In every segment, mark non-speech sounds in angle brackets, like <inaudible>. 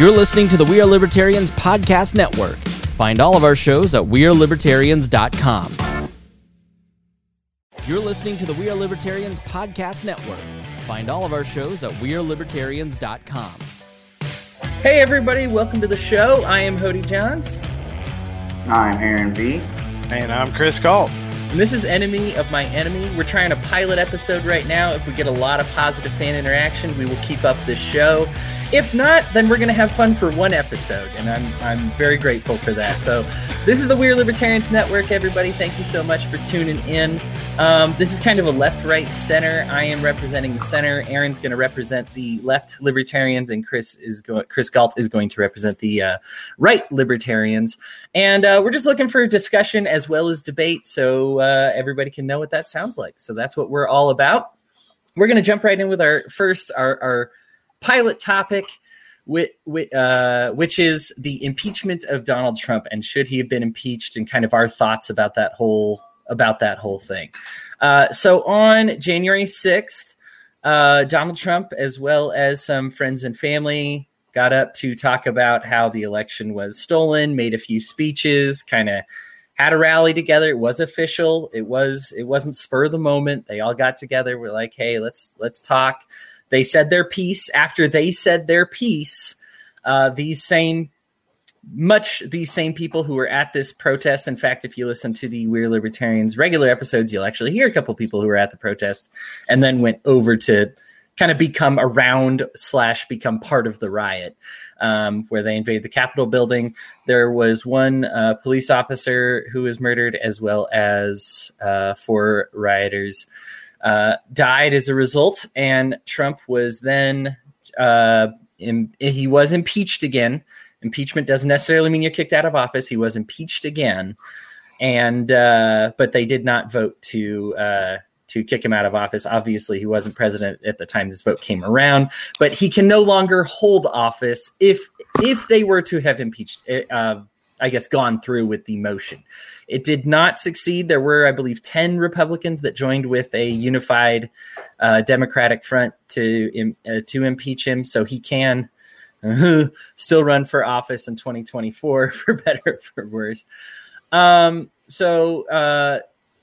You're listening to the We Are Libertarians Podcast Network. Find all of our shows at WeareLibertarians.com. You're listening to the We Are Libertarians Podcast Network. Find all of our shows at WeareLibertarians.com. Hey, everybody, welcome to the show. I am Cody Johns. I'm Aaron B. And I'm Chris Galt. And this is Enemy of My Enemy. We're trying a pilot episode right now. If we get a lot of positive fan interaction, we will keep up this show. If not, then we're going to have fun for one episode, and I'm I'm very grateful for that. So, this is the We Are Libertarians Network. Everybody, thank you so much for tuning in. Um, this is kind of a left, right, center. I am representing the center. Aaron's going to represent the left libertarians, and Chris is going. Chris Galt is going to represent the uh, right libertarians. And uh, we're just looking for discussion as well as debate, so uh, everybody can know what that sounds like. So that's what we're all about. We're going to jump right in with our first our our pilot topic, which, uh, which is the impeachment of Donald Trump and should he have been impeached, and kind of our thoughts about that whole about that whole thing. Uh, so on January sixth, uh, Donald Trump, as well as some friends and family, got up to talk about how the election was stolen, made a few speeches, kind of had a rally together. It was official. It was it wasn't spur of the moment. They all got together. We're like, hey, let's let's talk. They said their piece. After they said their piece, uh, these same much these same people who were at this protest. In fact, if you listen to the We're Libertarians regular episodes, you'll actually hear a couple people who were at the protest and then went over to kind of become around slash become part of the riot um, where they invaded the Capitol building. There was one uh, police officer who was murdered, as well as uh, four rioters uh, died as a result, and Trump was then uh, in, he was impeached again. Impeachment doesn't necessarily mean you're kicked out of office. He was impeached again, and uh, but they did not vote to uh, to kick him out of office. Obviously, he wasn't president at the time this vote came around, but he can no longer hold office if if they were to have impeached uh, I guess, gone through with the motion. It did not succeed. There were, I believe, 10 Republicans that joined with a unified uh, Democratic front to, uh, to impeach him. So he can uh, still run for office in 2024, <laughs> for better or for worse. Um, so, uh,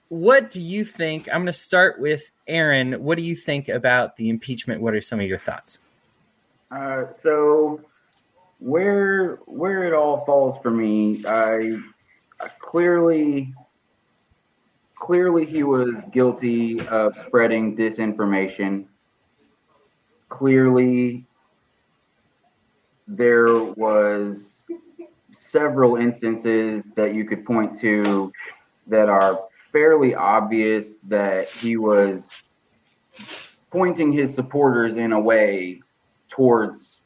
what do you think? I'm going to start with Aaron. What do you think about the impeachment? What are some of your thoughts? Uh, so, where where it all falls for me, I, I clearly clearly he was guilty of spreading disinformation. Clearly there was several instances that you could point to that are fairly obvious that he was pointing his supporters in a way towards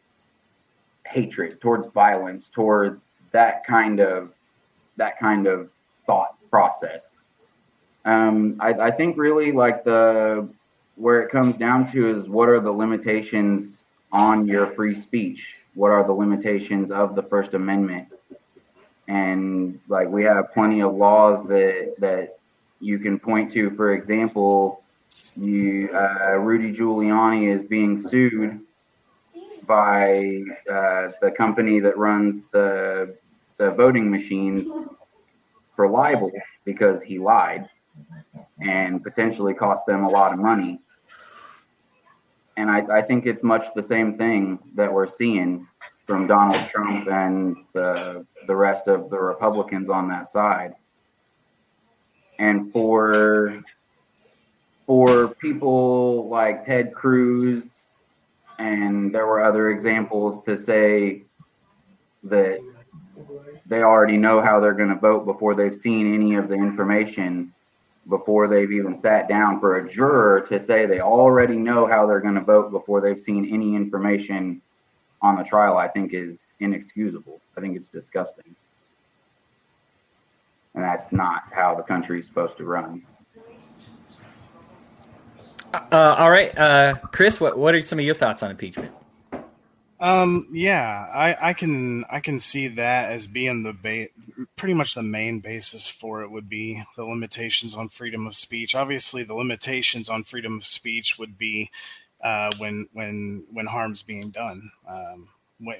hatred, towards violence, towards that kind of that kind of thought process. Um, I, I think really like the where it comes down to is what are the limitations on your free speech? What are the limitations of the First Amendment? And like we have plenty of laws that that you can point to. For example, you uh, Rudy Giuliani is being sued by uh, the company that runs the the voting machines for libel because he lied and potentially cost them a lot of money. And I, I think it's much the same thing that we're seeing from Donald Trump and the the rest of the Republicans on that side. And for for people like Ted Cruz and there were other examples to say that they already know how they're going to vote before they've seen any of the information before they've even sat down for a juror to say they already know how they're going to vote before they've seen any information on the trial i think is inexcusable. I think it's disgusting. And that's not how the country is supposed to run uh, all right, uh, Chris, what what are some of your thoughts on impeachment? Um, yeah, I, I can I can see that as being the ba- pretty much the main basis for it would be the limitations on freedom of speech. Obviously, the limitations on freedom of speech would be uh, when when when harm's being done. Um,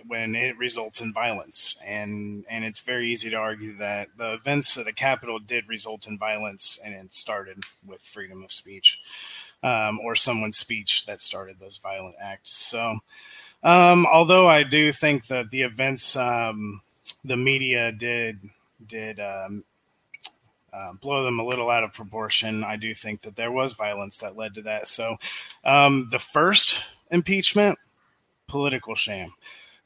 when it results in violence. And and it's very easy to argue that the events of the Capitol did result in violence, and it started with freedom of speech, um, or someone's speech that started those violent acts. So, um, although I do think that the events, um, the media did did um, uh, blow them a little out of proportion. I do think that there was violence that led to that. So, um, the first impeachment, political sham.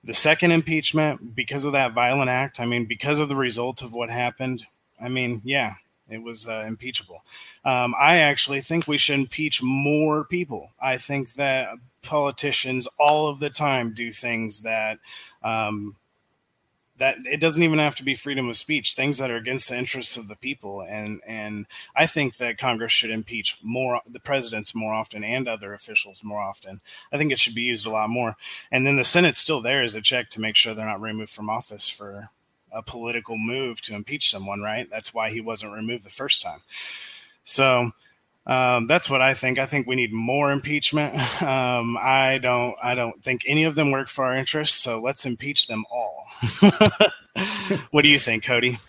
The second impeachment, because of that violent act, I mean, because of the result of what happened, I mean, yeah, it was uh, impeachable. Um, I actually think we should impeach more people. I think that politicians all of the time do things that um, that it doesn't even have to be freedom of speech things that are against the interests of the people and and i think that congress should impeach more the presidents more often and other officials more often i think it should be used a lot more and then the senate's still there as a check to make sure they're not removed from office for a political move to impeach someone right that's why he wasn't removed the first time so um, that's what I think. I think we need more impeachment. <laughs> Um, I don't. I don't think any of them work for our interests. So let's impeach them all. <laughs> what do you think, Cody?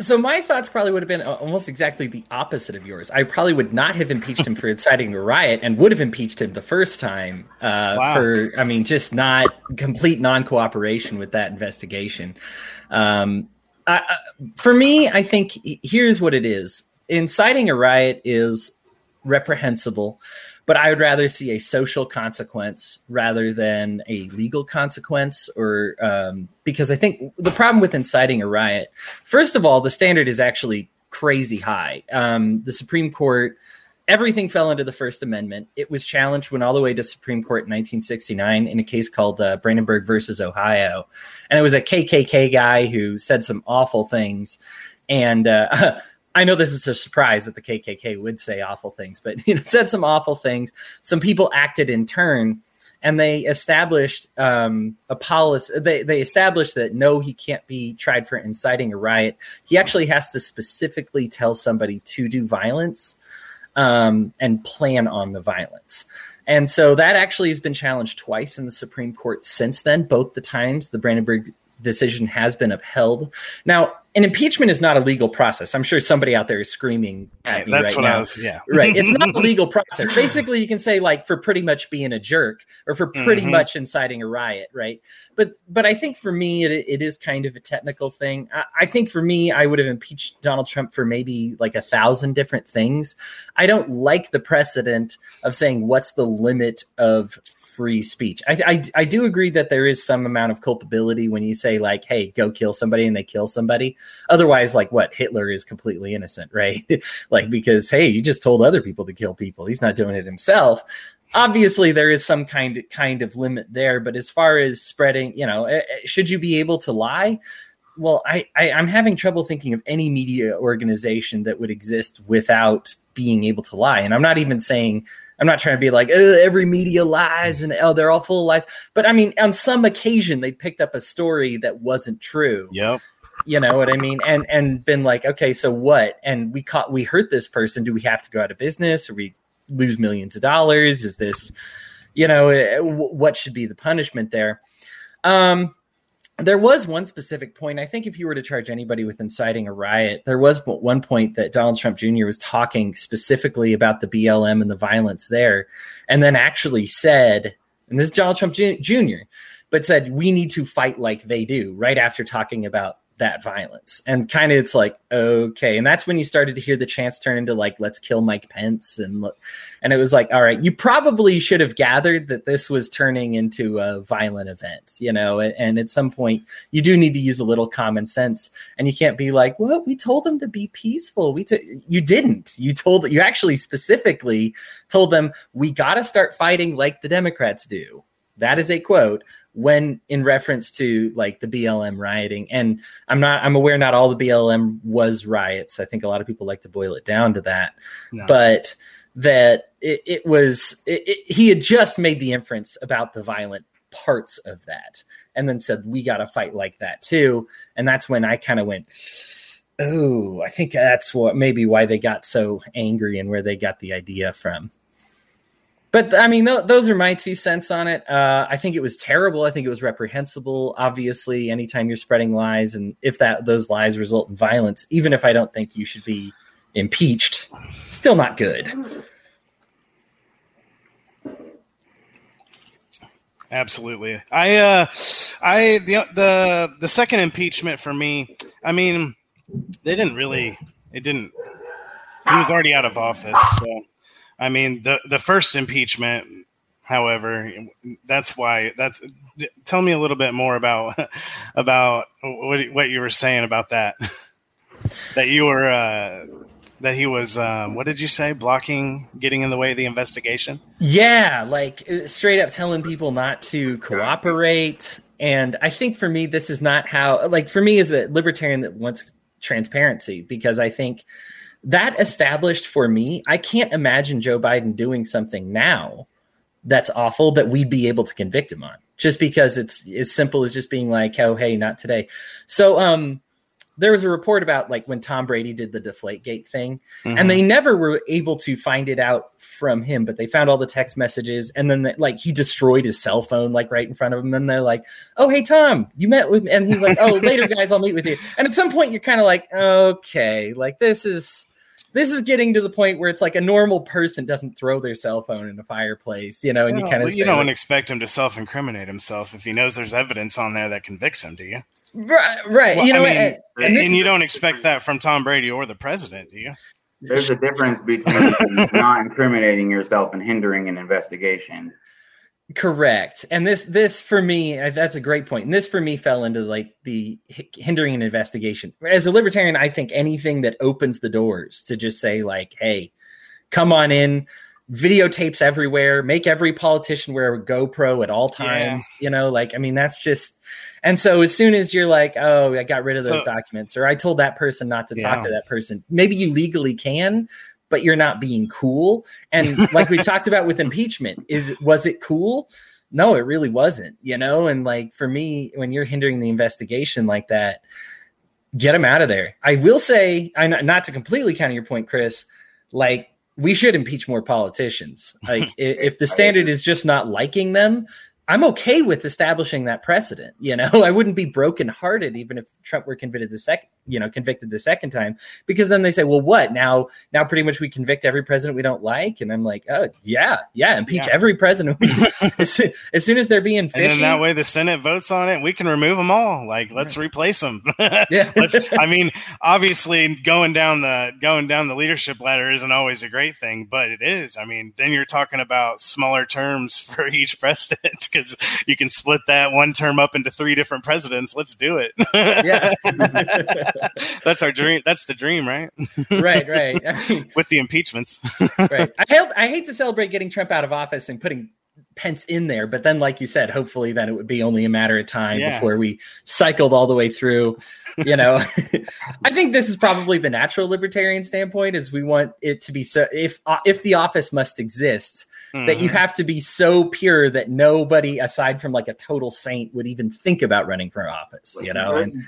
So my thoughts probably would have been almost exactly the opposite of yours. I probably would not have impeached him for <laughs> inciting a riot, and would have impeached him the first time uh, wow. for, I mean, just not complete non cooperation with that investigation. Um, I, for me, I think here's what it is: inciting a riot is reprehensible, but I would rather see a social consequence rather than a legal consequence. Or um, because I think the problem with inciting a riot, first of all, the standard is actually crazy high. Um, the Supreme Court. Everything fell under the First Amendment. It was challenged, went all the way to Supreme Court in 1969 in a case called uh, Brandenburg versus Ohio, and it was a KKK guy who said some awful things, and uh, <laughs> I know this is a surprise that the KKK would say awful things, but <laughs> you know, said some awful things. Some people acted in turn, and they established um, a policy. They they established that no, he can't be tried for inciting a riot. He actually has to specifically tell somebody to do violence um, and plan on the violence. And so that actually has been challenged twice in the Supreme Court since then. Both the times the Brandenburg decision has been upheld. Now, an impeachment is not a legal process. I'm sure somebody out there is screaming at me That's right what now. I was, yeah. <laughs> right. It's not a <laughs> legal process. Basically, you can say like for pretty much being a jerk or for pretty mm-hmm. much inciting a riot, right? But but I think for me, it, it is kind of a technical thing. I, I think for me, I would have impeached Donald Trump for maybe like a thousand different things. I don't like the precedent of saying what's the limit of free speech. I, I, I do agree that there is some amount of culpability when you say like, "Hey, go kill somebody," and they kill somebody. Otherwise, like what Hitler is completely innocent, <laughs> right? like because hey, you just told other people to kill people. He's not doing it himself. Obviously, there is some kind kind of limit there. But as far as spreading, you know, eh, eh, should you be able to lie? well, I, I am having trouble thinking of any media organization that would exist without being able to lie. And I'm not even saying I'm not trying to be like every media lies and oh they're all full of lies. But I mean, on some occasion they picked up a story that wasn't true. Yep. You know what I mean? And and been like, okay, so what? And we caught we hurt this person. Do we have to go out of business? Or we lose millions of dollars? Is this, you know, eh, what should be the punishment there? Um, there was one specific point. I think if you were to charge anybody with inciting a riot, there was one point that Donald Trump Jr. was talking specifically about the BLM and the violence there, and then actually said, and this is Donald Trump Jr., but said, we need to fight like they do right after talking about that violence. And kind of it's like, okay. And that's when you started to hear the chants turn into like, let's kill Mike Pence. And, and it was like, all right, you probably should have gathered that this was turning into a violent event, you know? And, and at some point, you do need to use a little common sense. And you can't be like, well, we told them to be peaceful. We t-. You didn't. You told, you actually specifically told them, we got to start fighting like the Democrats do. That is a quote when in reference to like the BLM rioting. And I'm not, I'm aware not all the BLM was riots. I think a lot of people like to boil it down to that, no. but that it, it was, it, it, he had just made the inference about the violent parts of that and then said, we got to fight like that too. And that's when I kind of went, Oh, I think that's what maybe why they got so angry and where they got the idea from. But I mean, th- those are my two cents on it. Uh, I think it was terrible. I think it was reprehensible. Obviously, anytime you're spreading lies, and if that those lies result in violence, even if I don't think you should be impeached, still not good. Absolutely. I uh I the the the second impeachment for me, I mean, they didn't really it didn't he was already out of office, so I mean, the the first impeachment, however, that's why that's tell me a little bit more about <laughs> about what what you were saying about that. <laughs> that you were uh that he was um, what did you say? Blocking getting in the way of the investigation? Yeah like uh, straight up telling people not to cooperate. And i think for me this is not how like for me as a libertarian that wants transparency because i think that established for me i can't imagine joe biden doing something now that's awful that we'd be able to convict him on just because it's as simple as just being like oh hey not today. So um there was a report about like when Tom Brady did the deflate gate thing mm-hmm. and they never were able to find it out from him but they found all the text messages and then they, like he destroyed his cell phone like right in front of him and they're like oh hey Tom you met with and he's like oh later guys I'll meet with you and at some point you're kind of like okay like this is this is getting to the point where it's like a normal person doesn't throw their cell phone in a fireplace, you know, and you kind of you don't like, expect him to self-incriminate himself if he knows there's evidence on there that convicts him, do you? Right, right. Well, you know, I mean, and, and, and you don't expect that from Tom Brady or the president, do you? There's a difference between not incriminating yourself and hindering an investigation. Correct. And this, this for me, that's a great point. And this for me fell into like the hindering an investigation. As a libertarian, I think anything that opens the doors to just say like, "Hey, come on in." Videotapes everywhere. Make every politician wear a GoPro at all times. Yeah. You know, like I mean, that's just and so as soon as you're like, oh, I got rid of those so, documents, or I told that person not to yeah. talk to that person, maybe you legally can, but you're not being cool. And <laughs> like we talked about with impeachment, is was it cool? No, it really wasn't, you know? And like for me, when you're hindering the investigation like that, get them out of there. I will say, I not to completely counter your point, Chris, like we should impeach more politicians. Like <laughs> if the standard is just not liking them, I'm okay with establishing that precedent. You know, <laughs> I wouldn't be brokenhearted even if Trump were convicted the second, you know, convicted the second time, because then they say, well, what now? Now, pretty much we convict every president we don't like, and I'm like, oh yeah, yeah, impeach yeah. every president <laughs> <laughs> as, as, soon as they're being fishy. And that way, the Senate votes on it, we can remove them all. Like, let's replace them. <laughs> yeah, let's, I mean, obviously, going down the going down the leadership ladder isn't always a great thing, but it is. I mean, then you're talking about smaller terms for each president because you can split that one term up into three different presidents. Let's do it. yeah, <laughs> that's our dream. That's the dream, right? right, right. <laughs> I mean, With the impeachments, right. <laughs> I hate, I hate to celebrate getting Trump out of office and putting Pence in there, but then, like you said, hopefully, then it would be only a matter of time yeah. before we cycled all the way through. You know, I think this is probably the natural libertarian standpoint: is we want it to be so. If uh, if the office must exist, mm-hmm. that you mm-hmm. have to be so pure that nobody aside from like a total saint would even think about running for office you know and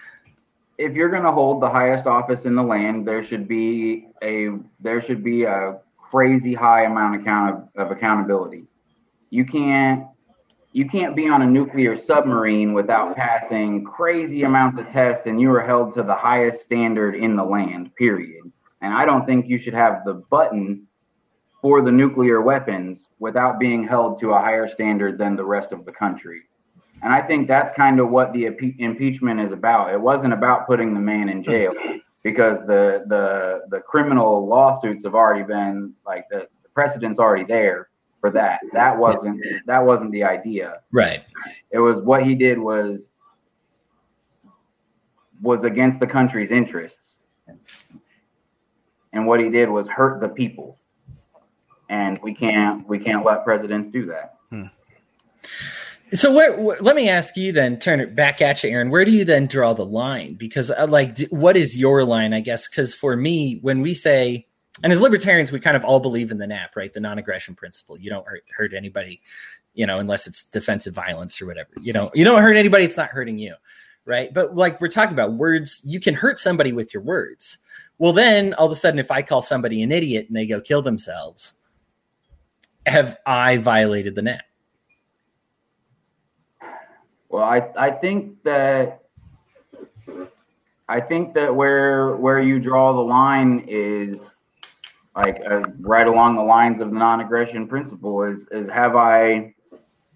if you're going to hold the highest office in the land there should be a there should be a crazy high amount of, account of accountability you can't you can't be on a nuclear submarine without passing crazy amounts of tests and you are held to the highest standard in the land period and i don't think you should have the button for the nuclear weapons without being held to a higher standard than the rest of the country. And I think that's kind of what the impeachment is about. It wasn't about putting the man in jail because the the the criminal lawsuits have already been like the, the precedent's already there for that. That wasn't that wasn't the idea. Right. It was what he did was was against the country's interests. And what he did was hurt the people and we can't we can't let presidents do that. Hmm. So where, let me ask you then, turn it back at you, Aaron. Where do you then draw the line? Because uh, like, d- what is your line? I guess because for me, when we say, and as libertarians, we kind of all believe in the NAP, right? The non-aggression principle. You don't hurt, hurt anybody, you know, unless it's defensive violence or whatever. You know, you don't hurt anybody. It's not hurting you, right? But like we're talking about words, you can hurt somebody with your words. Well, then all of a sudden, if I call somebody an idiot and they go kill themselves, have I violated the NAP? Well, I I think that I think that where where you draw the line is like uh, right along the lines of the non-aggression principle is is have I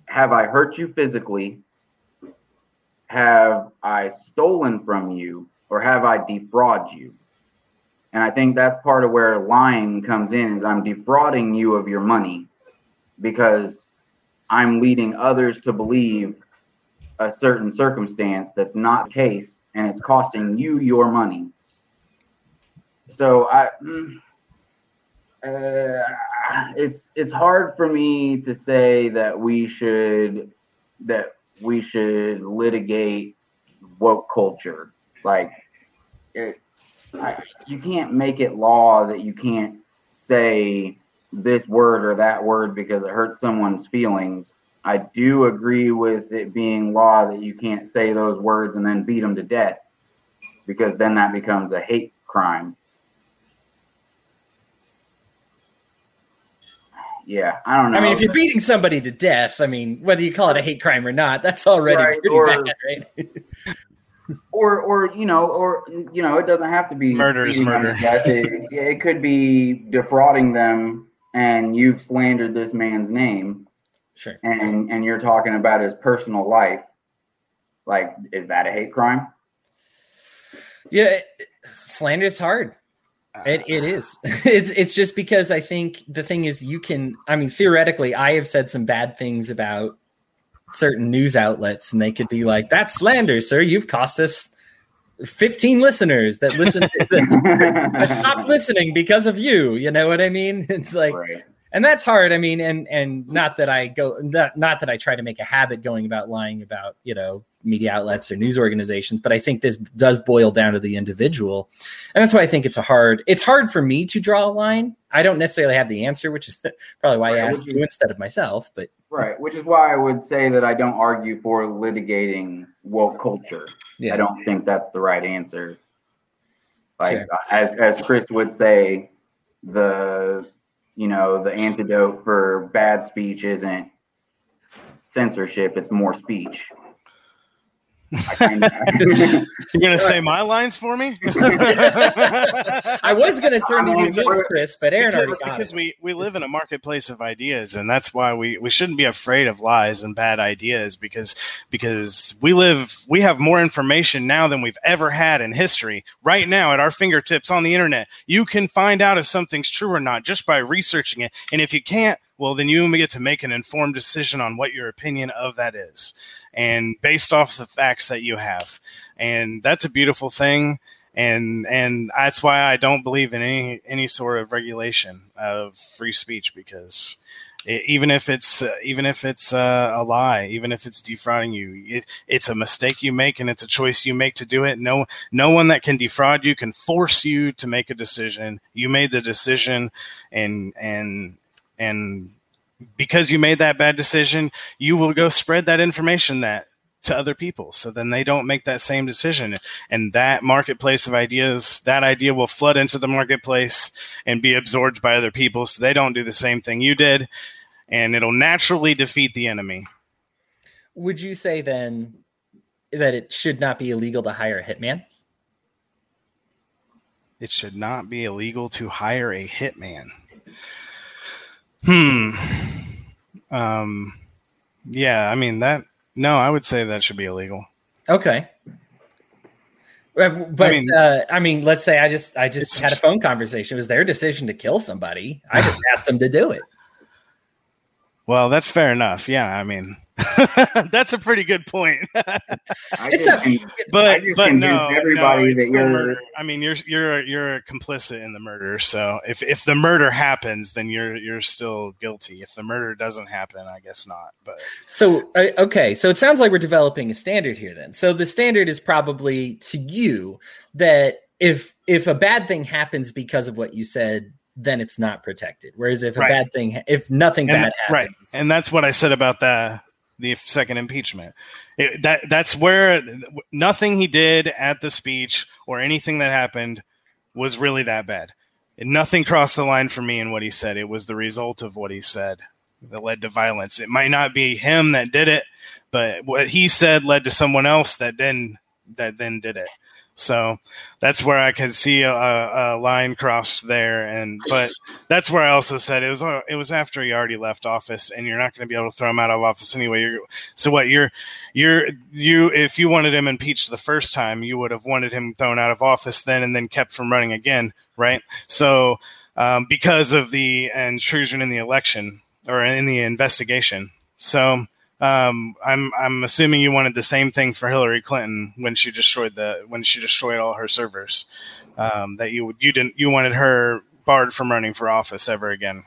have I hurt you physically? Have I stolen from you or have I defraud you? And I think that's part of where lying comes in is I'm defrauding you of your money because I'm leading others to believe a certain circumstance that's not the case and it's costing you your money. So I mm, uh, it's it's hard for me to say that we should that we should litigate woke culture like it, I, you can't make it law that you can't say this word or that word because it hurts someone's feelings I do agree with it being law that you can't say those words and then beat them to death because then that becomes a hate crime. Yeah, I don't know. I mean, if you're beating somebody to death, I mean, whether you call it a hate crime or not, that's already right, pretty or, bad, right? <laughs> or, or you know, or you know, it doesn't have to be murder is murder. It, it could be defrauding them, and you've slandered this man's name Sure. And and you're talking about his personal life. Like, is that a hate crime? Yeah, slander is hard. It it ah. is. <laughs> It's it's just because I think the thing is you can I mean theoretically I have said some bad things about certain news outlets and they could be like that's slander sir you've cost us 15 listeners that listen that, that <laughs> stopped listening because of you you know what I mean <laughs> it's like right and that's hard. I mean, and and not that I go not, not that I try to make a habit going about lying about you know media outlets or news organizations, but I think this does boil down to the individual, and that's why I think it's a hard. It's hard for me to draw a line. I don't necessarily have the answer, which is <laughs> probably why right, I asked you instead of myself. But right, which is why I would say that I don't argue for litigating woke culture. Yeah. I don't think that's the right answer. Like sure. Uh, as as Chris would say, the you know, the antidote for bad speech isn't censorship, it's more speech. <laughs> You're gonna say my lines for me? <laughs> I was gonna turn to you next, Chris, but Aaron because, already got it. because we we live in a marketplace of ideas, and that's why we we shouldn't be afraid of lies and bad ideas because because we live we have more information now than we've ever had in history. Right now, at our fingertips on the internet, you can find out if something's true or not just by researching it, and if you can't, well, then you get to make an informed decision on what your opinion of that is and based off the facts that you have. And that's a beautiful thing. And and that's why I don't believe in any any sort of regulation of free speech because even if it's uh, even if it's uh, a lie, even if it's defrauding you, it, it's a mistake you make and it's a choice you make to do it. No no one that can defraud you can force you to make a decision. You made the decision, and and and because you made that bad decision, you will go spread that information that to other people. So then they don't make that same decision. And that marketplace of ideas, that idea will flood into the marketplace and be absorbed by other people. So they don't do the same thing you did. And it'll naturally defeat the enemy. Would you say then that it should not be illegal to hire a hitman? It should not be illegal to hire a hitman. Hmm. Um. Yeah, I mean that. No, I would say that should be illegal. Okay. Uh, but I mean, uh, I mean, let's say I just I just had a phone conversation. It was their decision to kill somebody. I just <laughs> asked them to do it. Well, that's fair enough. Yeah, I mean, <laughs> That's a pretty good point. <laughs> it's a, but I just but no, everybody no, that you're. Murder. I mean, you're you're you're complicit in the murder. So if if the murder happens, then you're you're still guilty. If the murder doesn't happen, I guess not. But so uh, okay, so it sounds like we're developing a standard here. Then, so the standard is probably to you that if if a bad thing happens because of what you said then it's not protected. Whereas if a right. bad thing, if nothing and bad that, happens, right, and that's what I said about the the second impeachment. It, that that's where nothing he did at the speech or anything that happened was really that bad. Nothing crossed the line for me in what he said. It was the result of what he said that led to violence. It might not be him that did it, but what he said led to someone else that then that then did it. So that's where I could see a, a, line crossed there, and but that's where I also said it was uh, it was after he already left office, and you're not going to be able to throw him out of office anyway. You're, so what? You're you're you if you wanted him impeached the first time, you would have wanted him thrown out of office then, and then kept from running again, right? So um, because of the intrusion in the election or in the investigation, so um, I'm I'm assuming you wanted the same thing for Hillary Clinton when she destroyed the when she destroyed all her servers. Um, that you you didn't you wanted her barred from running for office ever again.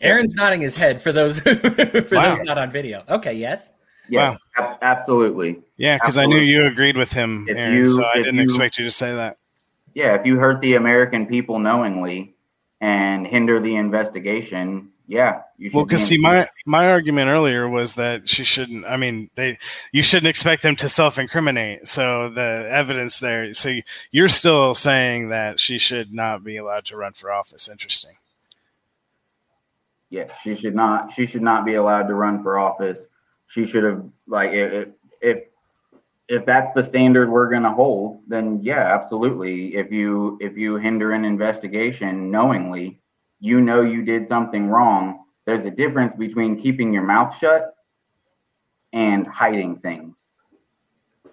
Aaron's nodding his head for those <laughs> for wow. those not on video. Okay, yes. Yes, wow. absolutely. Yeah, because I knew you agreed with him, Aaron, you, so I didn't you, expect you to say that. Yeah, if you hurt the American people knowingly and hinder the investigation, yeah, you should. Well, because see, my my argument earlier was that she shouldn't. I mean, they you shouldn't expect them to self incriminate. So the evidence there. So you're still saying that she should not be allowed to run for office. Interesting. Yes, she should not. She should not be allowed to run for office. She should have like if if if that's the standard we're going to hold, then yeah, absolutely. If you if you hinder an investigation knowingly you know you did something wrong. There's a difference between keeping your mouth shut and hiding things.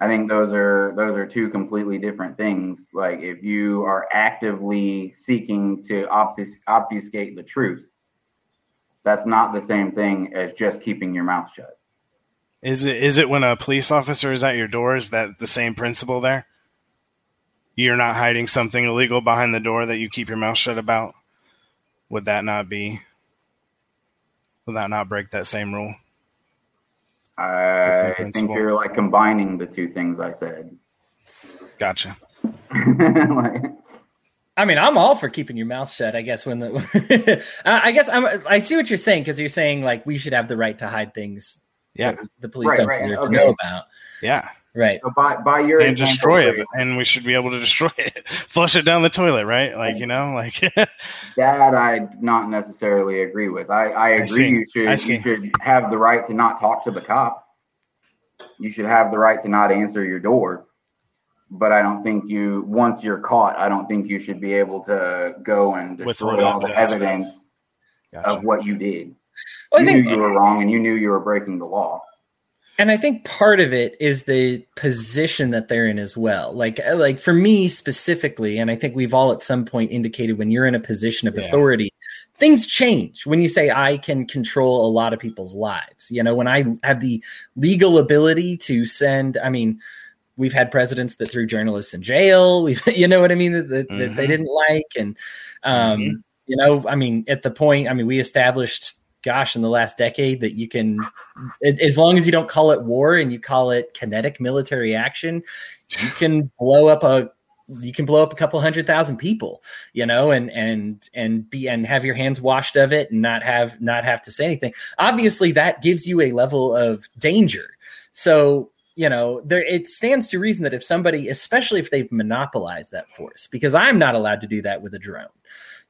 I think those are those are two completely different things. Like if you are actively seeking to obfus- obfuscate the truth, that's not the same thing as just keeping your mouth shut. Is it is it when a police officer is at your door? Is that the same principle there? You're not hiding something illegal behind the door that you keep your mouth shut about would that not be? Would that not break that same rule? I think you're like combining the two things I said. Gotcha. <laughs> like, I mean, I'm all for keeping your mouth shut. I guess when the, <laughs> I guess I'm, I see what you're saying because you're saying like we should have the right to hide things. Yeah, the police right, don't right. deserve okay. to know about. Yeah, Right. So by, by your and destroy it, and we should be able to destroy it, <laughs> flush it down the toilet, right? Like you know, like <laughs> that. I not necessarily agree with. I, I agree. I you should you should have the right to not talk to the cop. You should have the right to not answer your door. But I don't think you once you're caught, I don't think you should be able to go and destroy all the evidence gotcha. of what you did. Well, you think, knew you were wrong, and you knew you were breaking the law and I think part of it is the position that they're in as well. Like uh, like for me specifically, and I think we've all at some point indicated when you're in a position of yeah. authority, things change. When you say I can control a lot of people's lives, you know, when I have the legal ability to send, I mean, we've had presidents that threw journalists in jail. <laughs> We've, you know what I mean, that, that, mm-hmm. that they mm-hmm. didn't like, and um, mm-hmm. you know, I mean, at the point, I mean, we established gosh, in the last decade that you can, as long as you don't call it war and you call it kinetic military action, you can blow up a you can blow up a couple hundred thousand people you know and and and be and have your hands washed of it and not have not have to say anything. Obviously that gives you a level of danger. So you know there it stands to reason that if somebody especially if they've monopolized that force because i'm not allowed to do that with a drone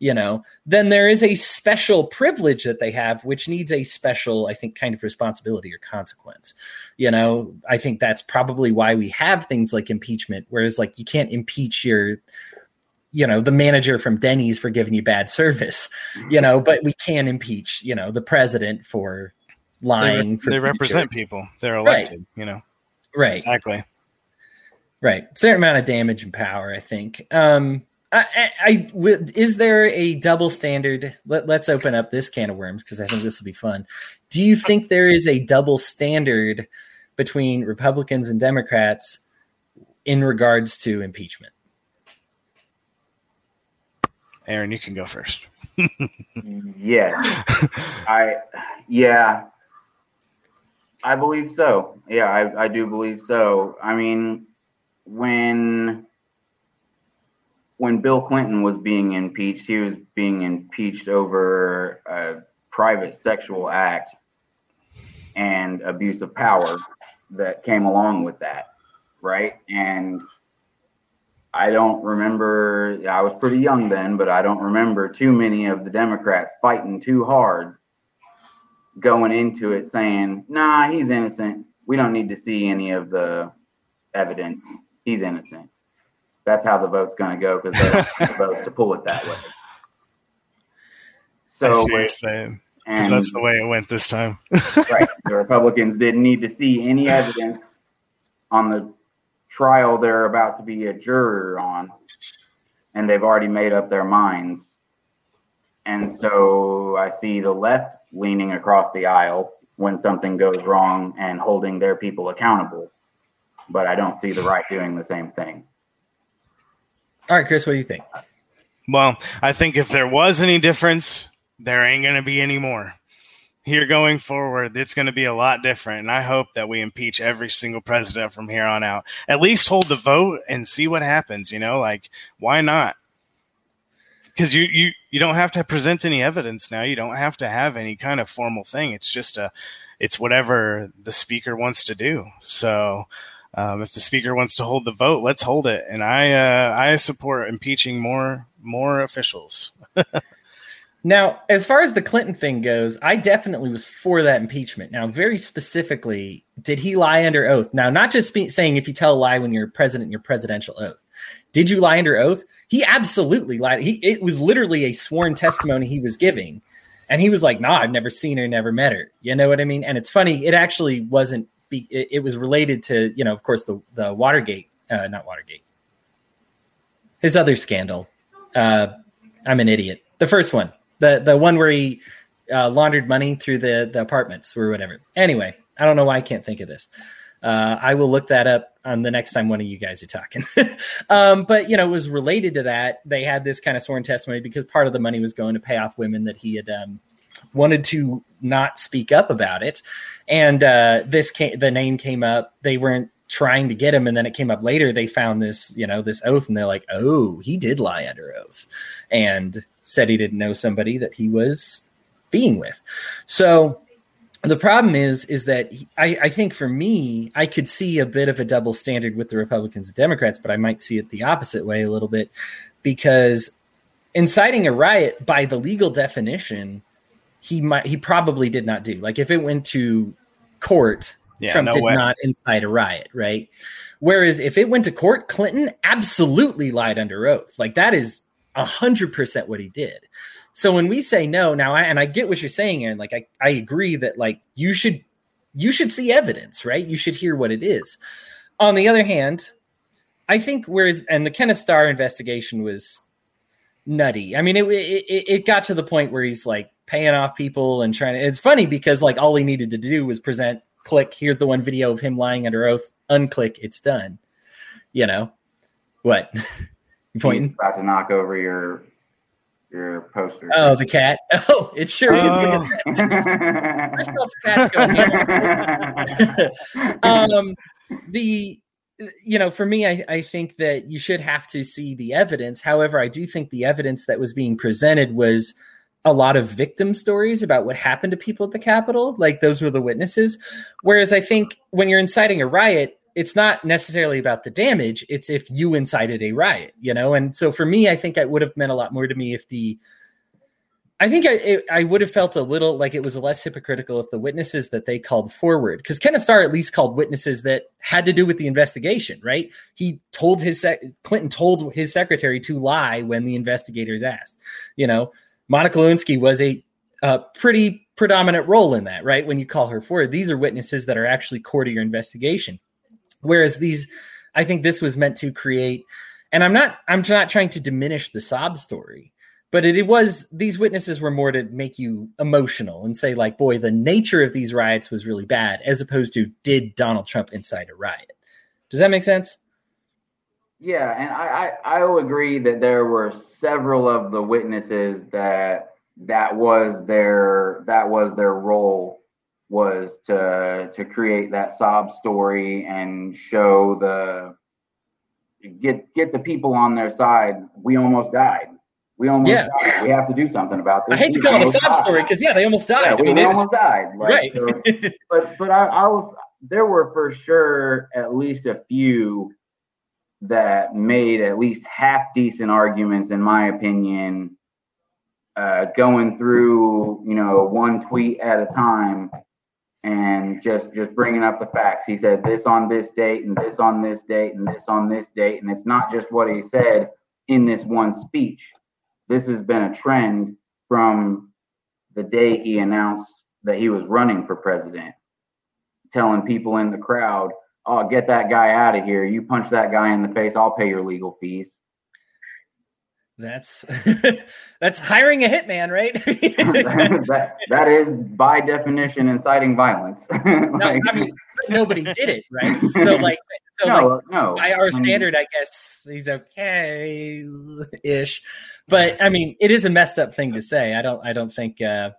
you know, then there is a special privilege that they have, which needs a special, I think, kind of responsibility or consequence. You know, I think that's probably why we have things like impeachment, whereas like you can't impeach your you know the manager from denny's for giving you bad service you know but we can impeach you know the president for lying they, re- they represent people. They're elected right. you know. Right. Exactly. Right. Certain amount of damage and power i think. Um I, I, is there a double standard? Let, let's open up this can of worms because I think this will be fun. Do you think there is a double standard between Republicans and Democrats in regards to impeachment? Aaron, you can go first. yes, <laughs> I yeah, I believe so. Yeah, I, I do believe so. I mean, when when Bill Clinton was being impeached, he was being impeached over a private sexual act and abuse of power that came along with that, right? And I don't remember. I was pretty young then, but I don't remember too many of the Democrats fighting too hard going into it saying, nah, he's innocent. We don't need to see any of the evidence. He's innocent. That's how the vote's going to go because they <laughs> the votes to pull it that way. So, you're saying. And that's the way it went this time. <laughs> right. The Republicans didn't need to see any evidence on the trial they're about to be a juror on, and they've already made up their minds. And so I see the left leaning across the aisle when something goes wrong and holding their people accountable. But I don't see the right doing the same thing. All right, Chris, what do you think? Well, I think if there was any difference, there ain't going to be any more here going forward, it's going to be a lot different. And I hope that we impeach every single president from here on out. At least hold the vote and see what happens. You know, like why not? Because you you you don't have to present any evidence now. You don't have to have any kind of formal thing. It's just a, it's whatever the speaker wants to do. So. Um, if the speaker wants to hold the vote, let's hold it. And I, uh, I support impeaching more, more officials. <laughs> Now, as far as the Clinton thing goes, I definitely was for that impeachment. Now, very specifically, did he lie under oath? Now, not just be, saying if you tell a lie when you're president your presidential oath. Did you lie under oath? He absolutely lied. He it was literally a sworn testimony he was giving. And he was like, "Nah, I've never seen her, never met her." You know what I mean? And it's funny, it actually wasn't be, it, it was related to, you know, of course the the Watergate, uh, not Watergate. His other scandal. Uh, I'm an idiot. The first one the the one where he uh, laundered money through the the apartments or whatever. Anyway, I don't know why I can't think of this. Uh, I will look that up on the next time one of you guys are talking. <laughs> um, but you know, it was related to that. They had this kind of sworn testimony because part of the money was going to pay off women that he had um, wanted to not speak up about it, and uh, this came, the name came up. They weren't trying to get him and then it came up later they found this you know this oath and they're like oh he did lie under oath and said he didn't know somebody that he was being with. So the problem is is that he, I, I, think for me i could see a bit of a double standard with the republicans and democrats but i might see it the opposite way a little bit because inciting a riot by the legal definition he might he probably did not do like if it went to court yeah, trump no did way. not incite a riot right whereas if it went to court clinton absolutely lied under oath like that is a hundred percent what he did. So when we say no, now I, and I get what you're saying, Aaron. Like I, I agree that like you should you should see evidence, right? You should hear what it is. On the other hand, I think whereas and the Kenneth Starr investigation was nutty. I mean, it, it it got to the point where he's like paying off people and trying to. It's funny because like all he needed to do was present, click. Here's the one video of him lying under oath. Unclick, it's done. You know what? <laughs> You pointing? He's about to knock over your your poster. Oh, the cat. <laughs> Oh, it sure is. Oh. <laughs> um, the you know, for me, I, I think that you should have to see the evidence. However, I do think the evidence that was being presented was a lot of victim stories about what happened to people at the Capitol. Like those were the witnesses. Whereas I think when you're inciting a riot, it's not necessarily about the damage it's if you incited a riot you know and so for me i think it would have meant a lot more to me if the i think i, it, I would have felt a little like it was less hypocritical if the witnesses that they called forward because kenneth starr at least called witnesses that had to do with the investigation right he told his sec- clinton told his secretary to lie when the investigators asked you know monica lewinsky was a a pretty predominant role in that, right? When you call her forward, these are witnesses that are actually core to your investigation. Whereas these, I think this was meant to create, and I'm not, I'm not trying to diminish the sob story, but it, it was these witnesses were more to make you emotional and say like, boy, the nature of these riots was really bad, as opposed to did Donald Trump incite a riot? Does that make sense? Yeah, and I, I I will agree that there were several of the witnesses that that was their that was their role was to to create that sob story and show the get get the people on their side. We almost died. We almost yeah. died. We have to do something about this. I hate to call it a sob died. story because yeah, they almost died. Yeah, we, I mean, almost died. Like, right. So, but but I, I was there were for sure at least a few that made at least half decent arguments, in my opinion, uh, going through you know one tweet at a time and just just bringing up the facts. He said this on this date and this on this date and this on this date, and it's not just what he said in this one speech. This has been a trend from the day he announced that he was running for president, telling people in the crowd, "Oh, get that guy out of here! You punch that guy in the face, I'll pay your legal fees." That's <laughs> that's hiring a hitman, right? <laughs> that that is by definition inciting violence. like, <laughs> no, I mean, nobody did it, right? So like, so no, like, no. by our standard, I guess he's okay ish. But I mean, it is a messed up thing to say. I don't. I don't think. Uh,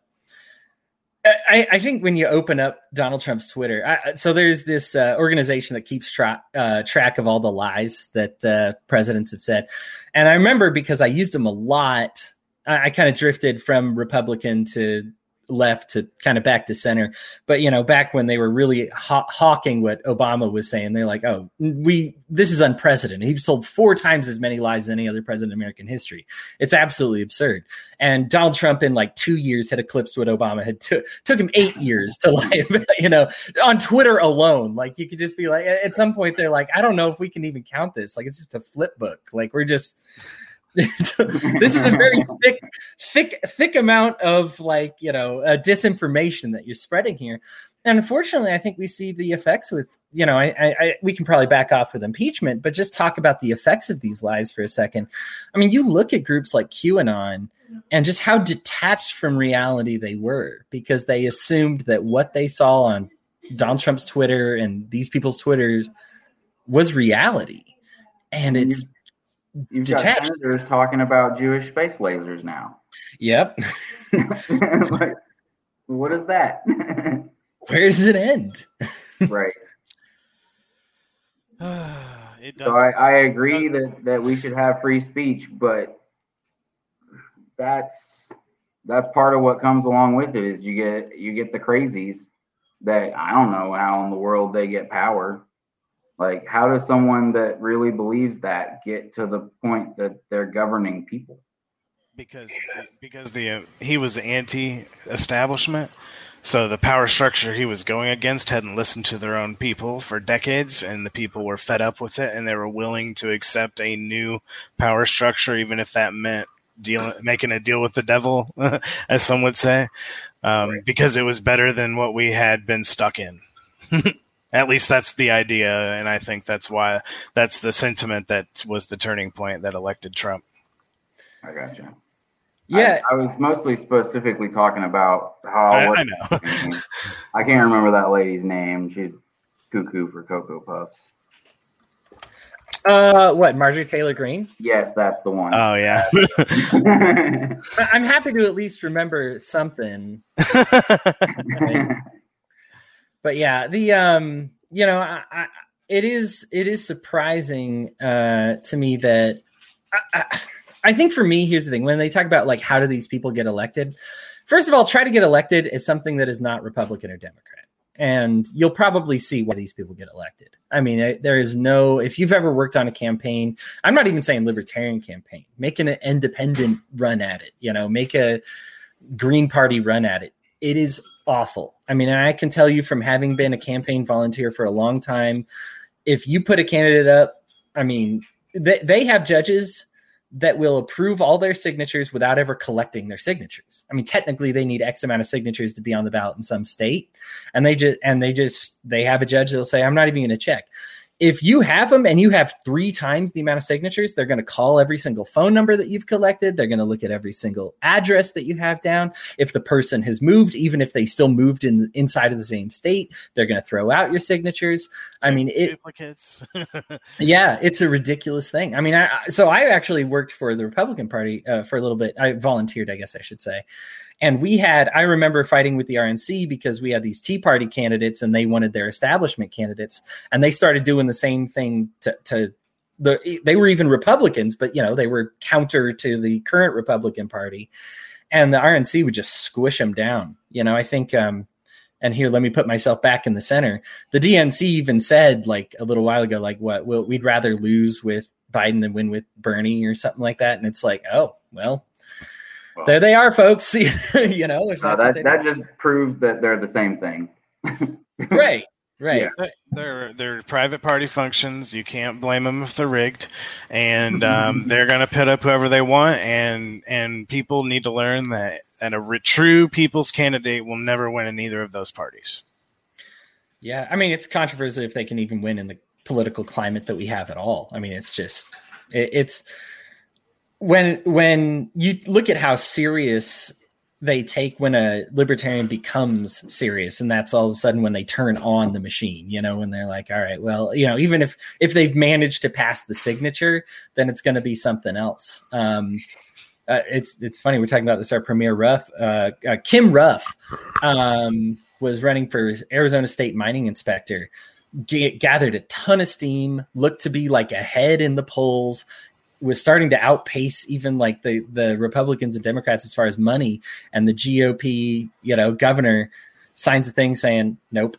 I, I think when you open up Donald Trump's Twitter, I, so there's this uh, organization that keeps tra- uh, track of all the lies that uh, presidents have said, and I remember because I used them a lot. I, I kind of drifted from Republican to left to kind of back to center. But you know, back when they were really haw- hawking what Obama was saying, they're like, "Oh, we this is unprecedented. He's told four times as many lies as any other president in American history. It's absolutely absurd." And Donald Trump, in like two years, had eclipsed what Obama had took took him eight years to <laughs> lie about. You know, on Twitter alone, like you could just be like, at some point, they're like, "I don't know if we can even count this. Like, it's just a flip book. Like, we're just." This is a very thick thick thick amount of like you know uh, disinformation that you're spreading here. And unfortunately i think we see the effects with you know I, I, I we can probably back off with impeachment but just talk about the effects of these lies for a second. I mean you look at groups like qanon and just how detached from reality they were because they assumed that what they saw on donald trump's twitter and these people's twitters was reality. And it's You've detached. got senators talking about Jewish space lasers now. yep <laughs> <laughs> like, what is that? <laughs> where does it end right. <sighs> it does. So I, I agree that, that we should have free speech, but that's that's part of what comes along with it is you get you get the crazies that I don't know how in the world they get power. Like how does someone that really believes that get to the point that they're governing people? because because the uh, he was anti-establishment so the power structure he was going against hadn't listened to their own people for decades and the people were fed up with it and they were willing to accept a new power structure even if that meant dealing making a deal with the devil <laughs> as some would say um, Right. because it was better than what we had been stuck in <laughs> at least that's the idea and i think that's why that's the sentiment that was the turning point that elected trump I gotcha. yeah I, I was mostly specifically talking about how I, I know <laughs> I can't remember that lady's name. She's cuckoo for Cocoa Puffs. Uh, what Marjorie Taylor Greene? Yes, that's the one. Oh yeah. <laughs> <laughs> I- I'm happy to at least remember something. But yeah, the um, you know, I, I, it is it is surprising uh to me that I, I, think for me, here's the thing: when they talk about like how do these people get elected, first of all, try to get elected is something that is not Republican or Democrat. And you'll probably see why these people get elected. I mean, there is no, if you've ever worked on a campaign, I'm not even saying libertarian campaign, make an independent run at it, you know, make a Green Party run at it. It is awful. I mean, I can tell you from having been a campaign volunteer for a long time, if you put a candidate up, I mean, they, they have judges that will approve all their signatures without ever collecting their signatures. I mean, technically they need X amount of signatures to be on the ballot in some state. And they just and they just they have a judge that'll say, I'm not even gonna check. If you have them and you have three times the amount of signatures, they're going to call every single phone number that you've collected. They're going to look at every single address that you have down. If the person has moved, even if they still moved in inside of the same state, they're going to throw out your signatures. I mean, it, duplicates. <laughs> yeah, it's a ridiculous thing. I mean, I, so I actually worked for the Republican Party uh, for a little bit. I volunteered, I guess I should say. And we had, I remember fighting with the RNC because we had these Tea Party candidates and they wanted their establishment candidates. And they started doing the same thing to, to the, they were even Republicans, but you know, they were counter to the current Republican Party. And the RNC would just squish them down. You know, I think, um, and here let me put myself back in the center the dnc even said like a little while ago like what we'll, we'd rather lose with biden than win with bernie or something like that and it's like oh well, well there they are folks. <laughs> You know uh, that, that just proves that they're the same thing. <laughs> Right right. Yeah. they're they're private party functions. You can't blame them if they're rigged. And <laughs> um, they're going to put up whoever they want. And and people need to learn that and a true people's candidate will never win in either of those parties. Yeah, I mean it's controversial if they can even win in the political climate that we have at all. I mean it's just it, it's when when you look at how serious they take when a libertarian becomes serious and that's all of a sudden when they turn on the machine you know when they're like all right well you know even if if they've managed to pass the signature then it's going to be something else um uh, it's it's funny we're talking about this. Our premier Ruff, uh, uh, Kim Ruff, um, was running for Arizona State mining inspector. G- gathered a ton of steam, looked to be like ahead in the polls, was starting to outpace even like the the Republicans and Democrats as far as money. And the GOP, you know, governor signs a thing saying, "Nope,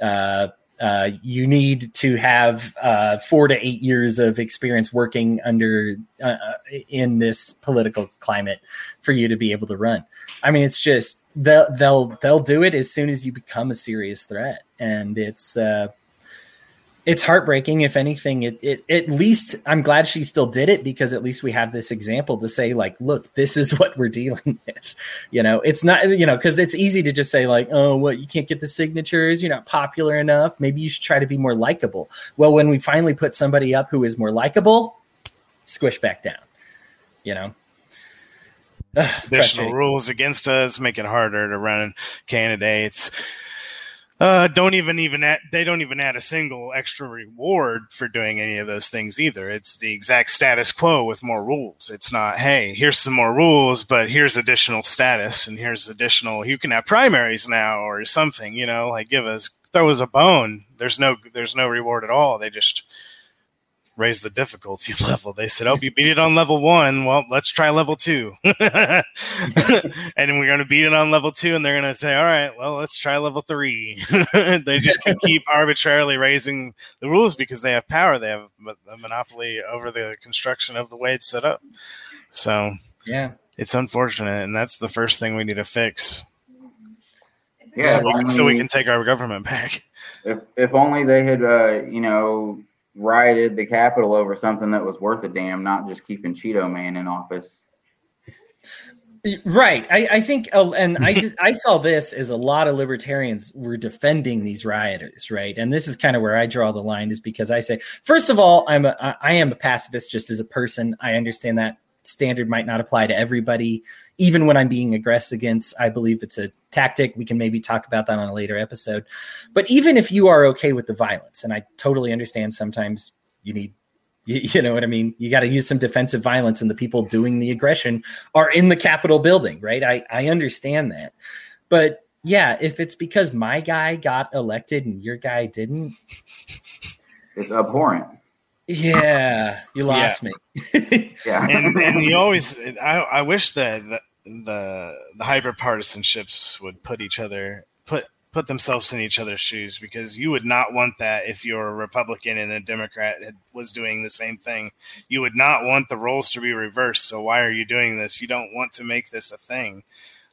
uh, uh, you need to have uh, four to eight years of experience working under uh, uh, in this political climate for you to be able to run. I mean, it's just they'll they'll they'll do it as soon as you become a serious threat, and it's uh, it's heartbreaking. If anything, it, it at least I'm glad she still did it because at least we have this example to say like, look, this is <laughs> what we're dealing with. You know, it's not you know because it's easy to just say like, oh, what you can't get the signatures, you're not popular enough. Maybe you should try to be more likable. Well, when we finally put somebody up who is more likable, squish back down. You know. Additional rules against us make it harder to run candidates uh, don't even even add, they don't even add a single extra reward for doing any of those things either. It's the exact status quo with more rules. It's not, hey, here's some more rules, but here's additional status and here's additional. You can have primaries now or something. You know, like give us throw us a bone. There's no there's no reward at all. They just raise the difficulty <laughs> level. They said, "Oh, you beat it on level one. Well, let's try level two. <laughs> and we're going to beat it on level two, and they're going to say, "All right, well, let's try level three. <laughs> they just can keep arbitrarily raising the rules because they have power. They have a monopoly over the construction of the way it's set up. So, yeah, it's unfortunate, and that's the first thing we need to fix. Yeah, so we, so we can take our government back. If if only they had, uh, you know, rioted the Capitol over something that was worth a damn, not just keeping Cheeto Man in office. Right. I, I think, uh, and I <laughs> just, I saw this as a lot of libertarians were defending these rioters, right? And this is kind of where I draw the line, is because I say, first of all, I'm a, I am a pacifist just as a person. I understand that standard might not apply to everybody. Even when I'm being aggressed against, I believe it's a tactic. We can maybe talk about that on a later episode. But even if you are okay with the violence, and I totally understand sometimes you need <laughs> you, know what I mean? You got to use some defensive violence, and the people doing the aggression are in the Capitol building, right? I, I understand that. But yeah, if it's because my guy got elected and your guy didn't, it's abhorrent. Yeah, you lost yeah. me. <laughs> yeah, and, and <laughs> you always. I, I wish that the the, the hyper partisans would put each other put put themselves in each other's shoes because you would not want that if you're a Republican and a Democrat had, was doing the same thing. You would not want the roles to be reversed. So why are you doing this? You don't want to make this a thing.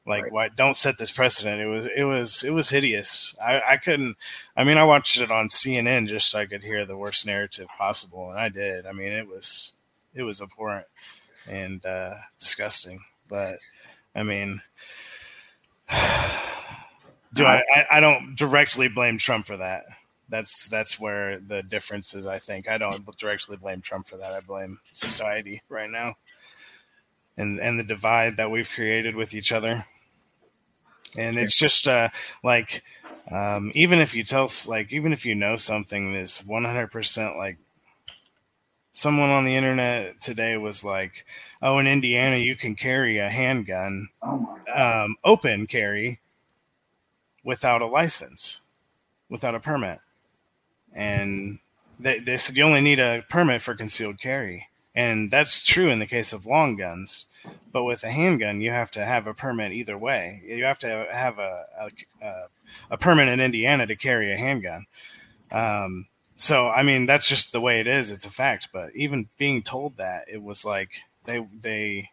Like, right. why don't set this precedent? It was, it was, it was hideous. I, I couldn't. I mean, I watched it on CNN just so I could hear the worst narrative possible, and I did. I mean, it was, it was abhorrent and uh, disgusting. But I mean, <sighs> do I, I? I don't directly blame Trump for that. That's that's where the difference is. I think I don't directly blame Trump for that. I blame society right now, and and the divide that we've created with each other and it's just uh, like um, even if you tell like even if you know something that's 100% like someone on the internet today was like oh in indiana you can carry a handgun um, open carry without a license without a permit. And they, they said you only need a permit for concealed carry and that's true in the case of long guns but with a handgun, you have to have a permit either way. You have to have a, a, a permit in Indiana to carry a handgun. Um, so I mean, that's just the way it is. It's a fact. But even being told that, it was like they they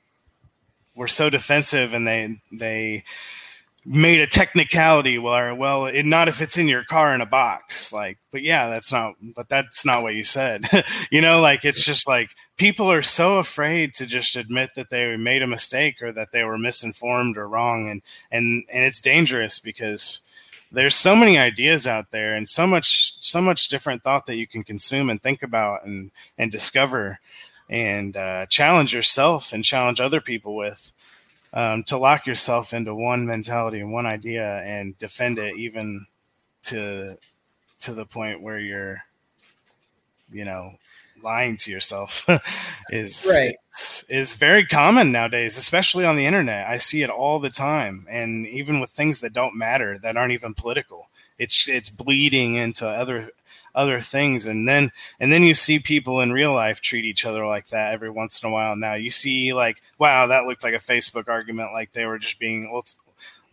were so defensive and they they made a technicality where well it, not if it's in your car in a box like but yeah that's not but that's not what you said <laughs> you know like it's just like people are so afraid to just admit that they made a mistake or that they were misinformed or wrong. And and and it's dangerous because there's so many ideas out there and so much so much different thought that you can consume and think about and and discover and uh, challenge yourself and challenge other people with um, to lock yourself into one mentality and one idea and defend it even to to the point where you're you know lying to yourself <laughs> is right. is very common nowadays especially on the internet. I see it all the time and even with things that don't matter that aren't even political it's it's bleeding into other other things. And then and then you see people in real life treat each other like that every once in a while. Now you see like wow that looked like a facebook argument like they were just being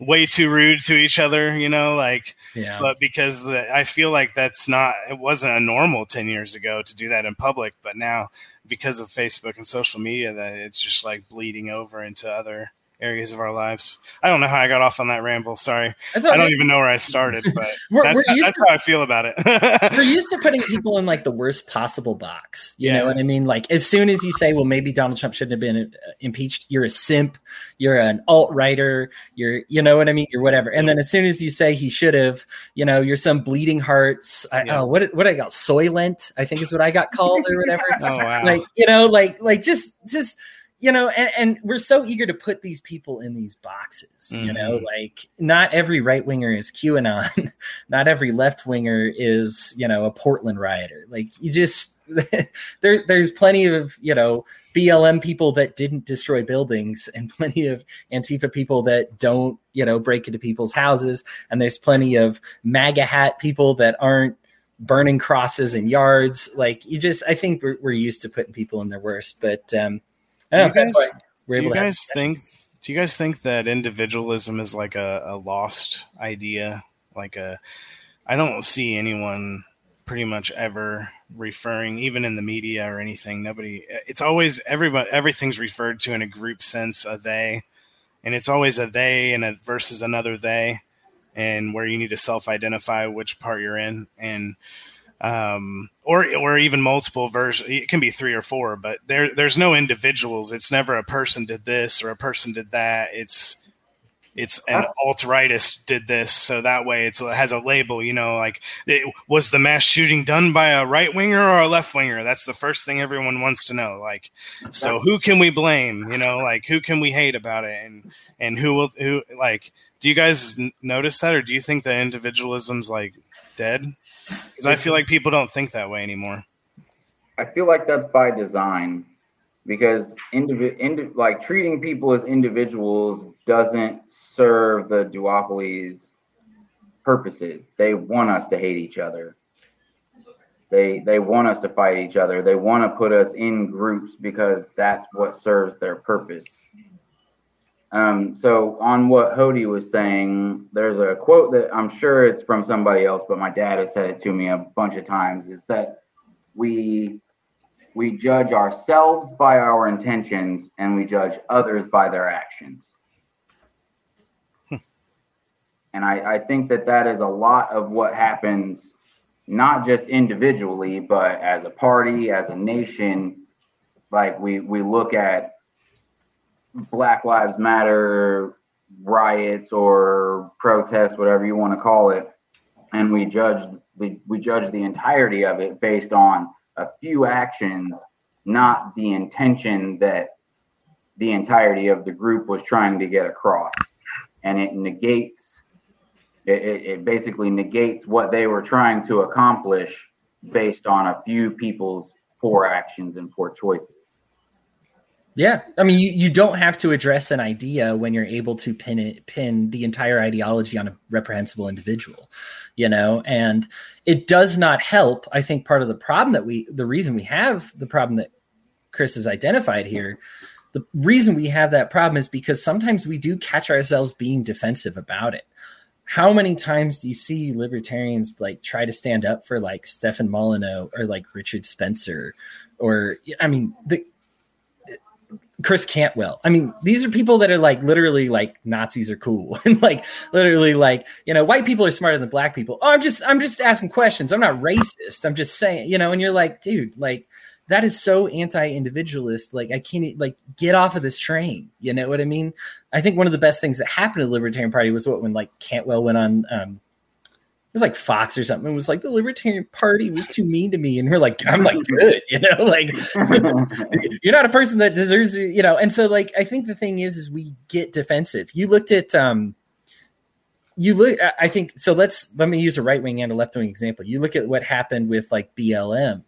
way too rude to each other you know like yeah. but because the, i feel like that's not it wasn't a normal 10 years ago to do that in public but now because of facebook and social media that it's just like bleeding over into other areas of our lives. I don't know how I got off on that ramble. Sorry. I don't even know where I started, but <laughs> we're, that's, we're how, that's to, how I feel about it. <laughs> we're used to putting people in like the worst possible box. You yeah. know what I mean? Like as soon as you say, well, maybe Donald Trump shouldn't have been uh, impeached, you're a simp, you're an alt writer, you're, you know what I mean? You're whatever. And then as soon as you say he should have, you know, you're some bleeding hearts. I, yeah. Oh, what, what I got? Soylent, I think is what I got called or whatever. <laughs> oh, wow. Like, you know, like, like just, just, you know, and, and, we're so eager to put these people in these boxes. Mm-hmm. You know, mm-hmm. like not every right winger is QAnon, <laughs> not every left winger is you know a Portland rioter. Like you just <laughs> there, there's plenty of you know BLM people that didn't destroy buildings, and <laughs> plenty of Antifa people that don't you know break into people's houses, and there's plenty of MAGA hat people that aren't burning crosses in yards. Like you just, I think we're, we're used to putting people in their worst, but. um do you guys, do you guys think? Do you guys think that individualism is like a, a lost idea? Like a, I don't see anyone pretty much ever referring, even in the media or anything. Nobody. It's always everybody. Everything's referred to in a group sense. A they, and it's always a they and a versus another they, and where you need to self-identify which part you're in. And um, or or even multiple versions. It can be three or four, but there there's no individuals. It's never a person did this or a person did that. It's it's an alt rightist did this, so that way it has a label. You know, like it, was the mass shooting done by a right winger or a left winger? That's the first thing everyone wants to know. Like, so who can we blame? You know, like who can we hate about it, and and who will who like? Do you guys notice that, or do you think that individualism's like dead? Because I feel like people don't think that way anymore. I feel like that's by design because individ, indi- like treating people as individuals doesn't serve the duopoly's purposes. They want us to hate each other. They they want us to fight each other. They want to put us in groups because that's what serves their purpose. Um, so on what Cody was saying, there's a quote that I'm sure it's from somebody else, but my dad has said it to me a bunch of times. Is that we we judge ourselves by our intentions and we judge others by their actions. Hmm. and I, I think that that is a lot of what happens, not just individually, but as a party, as a nation. Like we we look at Black Lives Matter riots or protests, whatever you want to call it, and we judge the we judge the entirety of it based on a few actions, not the intention that the entirety of the group was trying to get across, and it negates. It, it basically negates what they were trying to accomplish based on a few people's poor actions and poor choices. Yeah, I mean, you, you don't have to address an idea when you're able to pin it, pin the entire ideology on a reprehensible individual, you know. And it does not help. I think part of the problem that we, the reason we have the problem that Chris has identified here, the reason we have that problem is because sometimes we do catch ourselves being defensive about it. how many times do you see libertarians like try to stand up for like Stefan Molyneux or like Richard Spencer or I mean the Chris Cantwell. I mean, these are people that are like literally like Nazis are cool <laughs> and like literally like, you know, white people are smarter than black people. Oh, I'm just I'm just asking questions. I'm not racist. I'm just saying, you know, and you're like, dude, like that is so anti-individualist. Like I can't like get off of this train. You know what I mean? I think one of the best things that happened to the Libertarian Party was what when like Cantwell went on um it was like Fox or something. It was like the Libertarian Party was too mean to me, and we're like, I'm like, good, <laughs> you know, like <laughs> you're not a person that deserves, you know. And so, like, I think the thing is, is we get defensive. You looked at, um, you look, I think so. Let's let me use a right wing and a left wing example. You look at what happened with like BLM,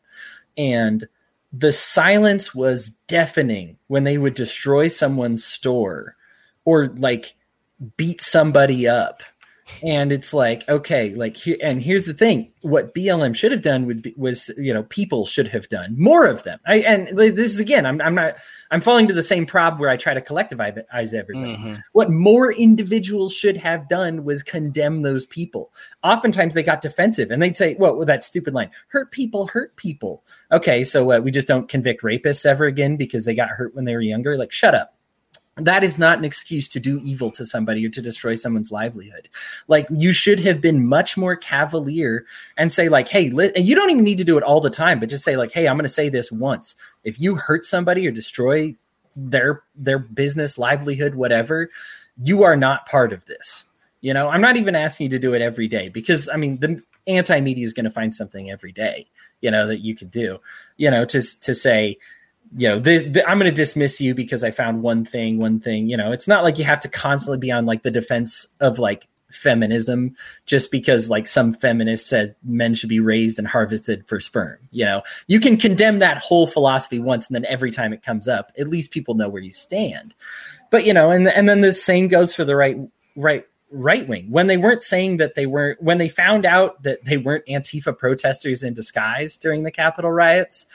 and the silence was deafening when they would destroy someone's store or like beat somebody up and it's like okay like here and here's the thing. What blm should have done would be was you know people should have done more of them. I, and this is again I'm, I'm not i'm falling to the same problem where i try to collectivize everybody. Mm-hmm. what more individuals should have done was condemn those people. Oftentimes they got defensive and they'd say well that stupid line hurt people hurt people. Okay so uh, we just don't convict rapists ever again because they got hurt when they were younger. Like shut up that is not an excuse to do evil to somebody or to destroy someone's livelihood. Like you should have been much more cavalier and say like, "Hey," li-, and you don't even need to do it all the time, but just say like, "Hey, I'm going to say this once. If you hurt somebody or destroy their their business, livelihood, whatever, you are not part of this." You know, I'm not even asking you to do it every day because I mean, the anti-media is going to find something every day, you know, that you can do. You know, to to say you know, the, the, I'm going to dismiss you because I found one thing, one thing. You know, it's not like you have to constantly be on like the defense of like feminism just because like some feminist said men should be raised and harvested for sperm. You know, you can condemn that whole philosophy once, and then every time it comes up, at least people know where you stand. But you know, and and then the same goes for the right right right wing when they weren't saying that they weren't when they found out that they weren't antifa protesters in disguise during the capitol riots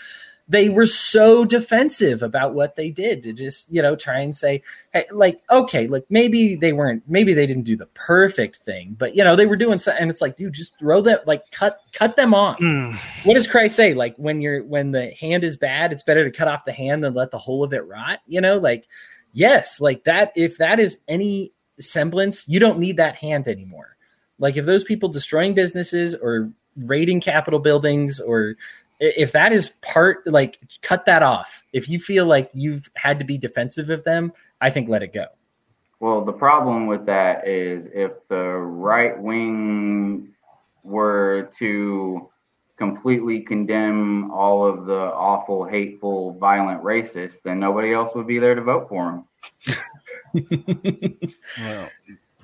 they were so defensive about what they did to just you know try and say hey like okay like maybe they weren't maybe they didn't do the perfect thing but you know they were doing something and it's like dude just throw that like cut cut them off. Mm. what does christ say? Like when you're when the hand is bad it's better to cut off the hand than let the whole of it rot you know? Like yes like that if that is any semblance you don't need that hand anymore. Like if those people destroying businesses or raiding capital buildings or if that is part like cut that off. If you feel like you've had to be defensive of them i think let it go. Well the problem with that is if the right wing were to completely condemn all of the awful hateful violent racists then nobody else would be there to vote for them <laughs> well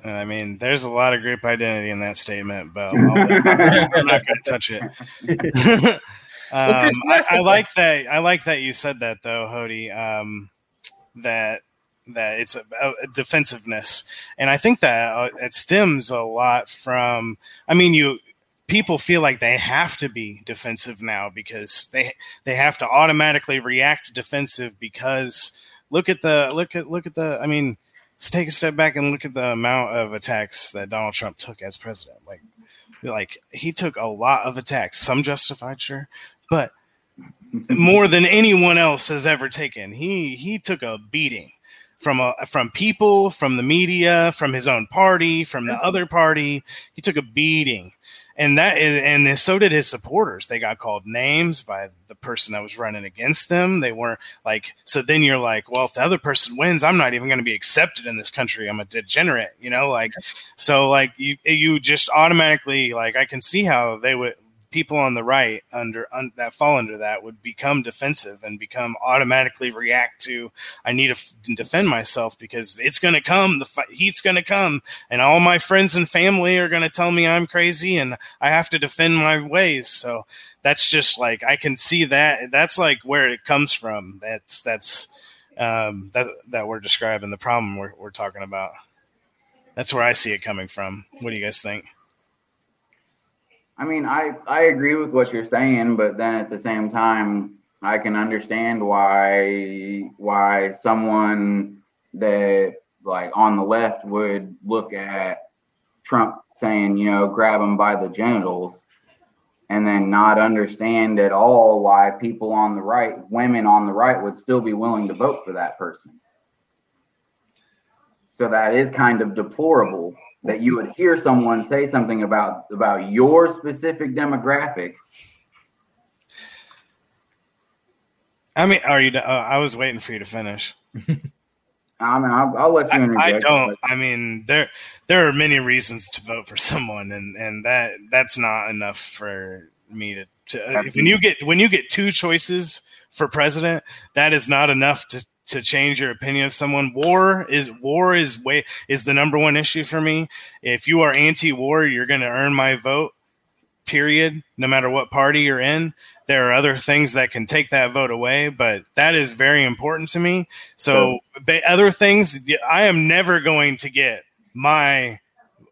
I mean, there's a lot of group identity in that statement, but <laughs> I'm not going to touch it. <laughs> Um, I, I, like that. I like that you said that though, Cody. Um, that that it's a, a, defensiveness, and I think that uh, it stems a lot from. I mean, you people feel like they have to be defensive now because they they have to automatically react defensive because look at the look at look at the. I mean, let's take a step back and look at the amount of attacks that Donald Trump took as president. Like like he took a lot of attacks, some justified, sure, but more than anyone else has ever taken. He he took a beating from a from people, from the media, from his own party, from the other party. He took a beating. And that is, and so did his supporters. They got called names by the person that was running against them. They weren't like so. Then you're like, well, if the other person wins, I'm not even going to be accepted in this country. I'm a degenerate, you know. Like, so like you you just automatically like I can see how they would people on the right under un, that fall under that would become defensive and become automatically react to I need to f- defend myself because it's going to come the fight, heat's going to come and all my friends and family are going to tell me I'm crazy and I have to defend my ways. So that's just like I can see that that's like where it comes from. That's that's um, that that we're describing the problem we're, we're talking about. That's where I see it coming from. What do you guys think I mean, I I agree with what you're saying, but then at the same time, I can understand why why someone that like on the left would look at Trump saying, you know, grab him by the genitals and then not understand at all why people on the right, women on the right, would still be willing to vote for that person. So that is kind of deplorable that you would hear someone say something about about your specific demographic. I mean, are you? Uh, I was waiting for you to finish. <laughs> I mean, I'll, I'll let you interject. I, I don't. I mean, there there are many reasons to vote for someone, and and that that's not enough for me to. to when you get when you get two choices for president, that is not enough to to change your opinion of someone. War is war is way is the number one issue for me. If you are anti-war, you're going to earn my vote. Period. No matter what party you're in, there are other things that can take that vote away, but that is very important to me. So, sure. other things, I am never going to get my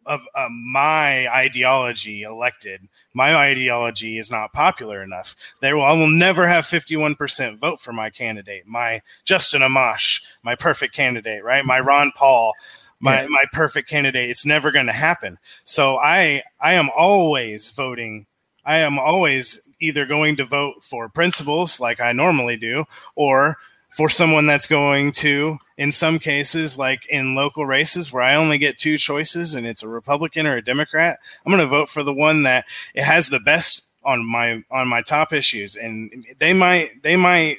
of uh, my ideology elected. My ideology is not popular enough. There, will, I will never have 51% vote for my candidate, my Justin Amash, my perfect candidate, right? My Ron Paul, my, yeah. my perfect candidate. It's never going to happen. So I, I am always voting. I am always either going to vote for principles like I normally do, or for someone that's going to, in some cases, like in local races where I only get two choices and it's a Republican or a Democrat, I'm going to vote for the one that it has the best on my on my top issues, and they might they might.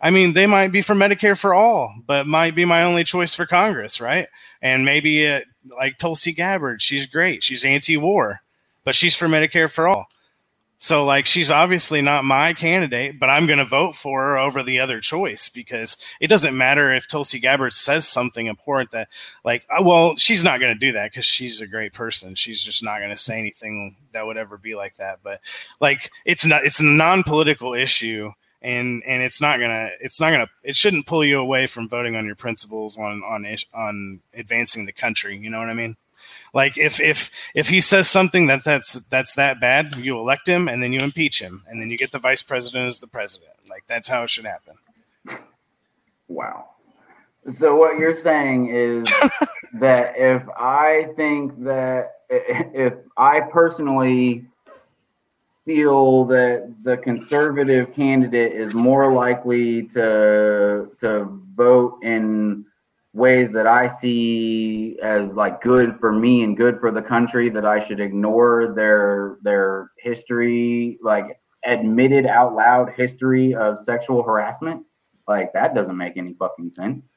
I mean, they might be for Medicare for all, but might be my only choice for Congress, right? And maybe it, like Tulsi Gabbard, she's great. She's anti-war, but she's for Medicare for all. So like she's obviously not my candidate, but I'm going to vote for her over the other choice because it doesn't matter if Tulsi Gabbard says something important that like uh, well, she's not going to do that cuz she's a great person. She's just not going to say anything that would ever be like that, but like it's not it's a non-political issue and and it's not going to it's not going to it shouldn't pull you away from voting on your principles on on on advancing the country, you know what I mean? Like if if if he says something that that's that's that bad, you elect him and then you impeach him and then you get the vice president as the president. Like that's how it should happen. Wow. So what you're saying is <laughs> that if I think that if I personally feel that the conservative candidate is more likely to to vote in ways that I see as like good for me and good for the country that I should ignore their their history, like admitted out loud history of sexual harassment. Like that doesn't make any fucking sense.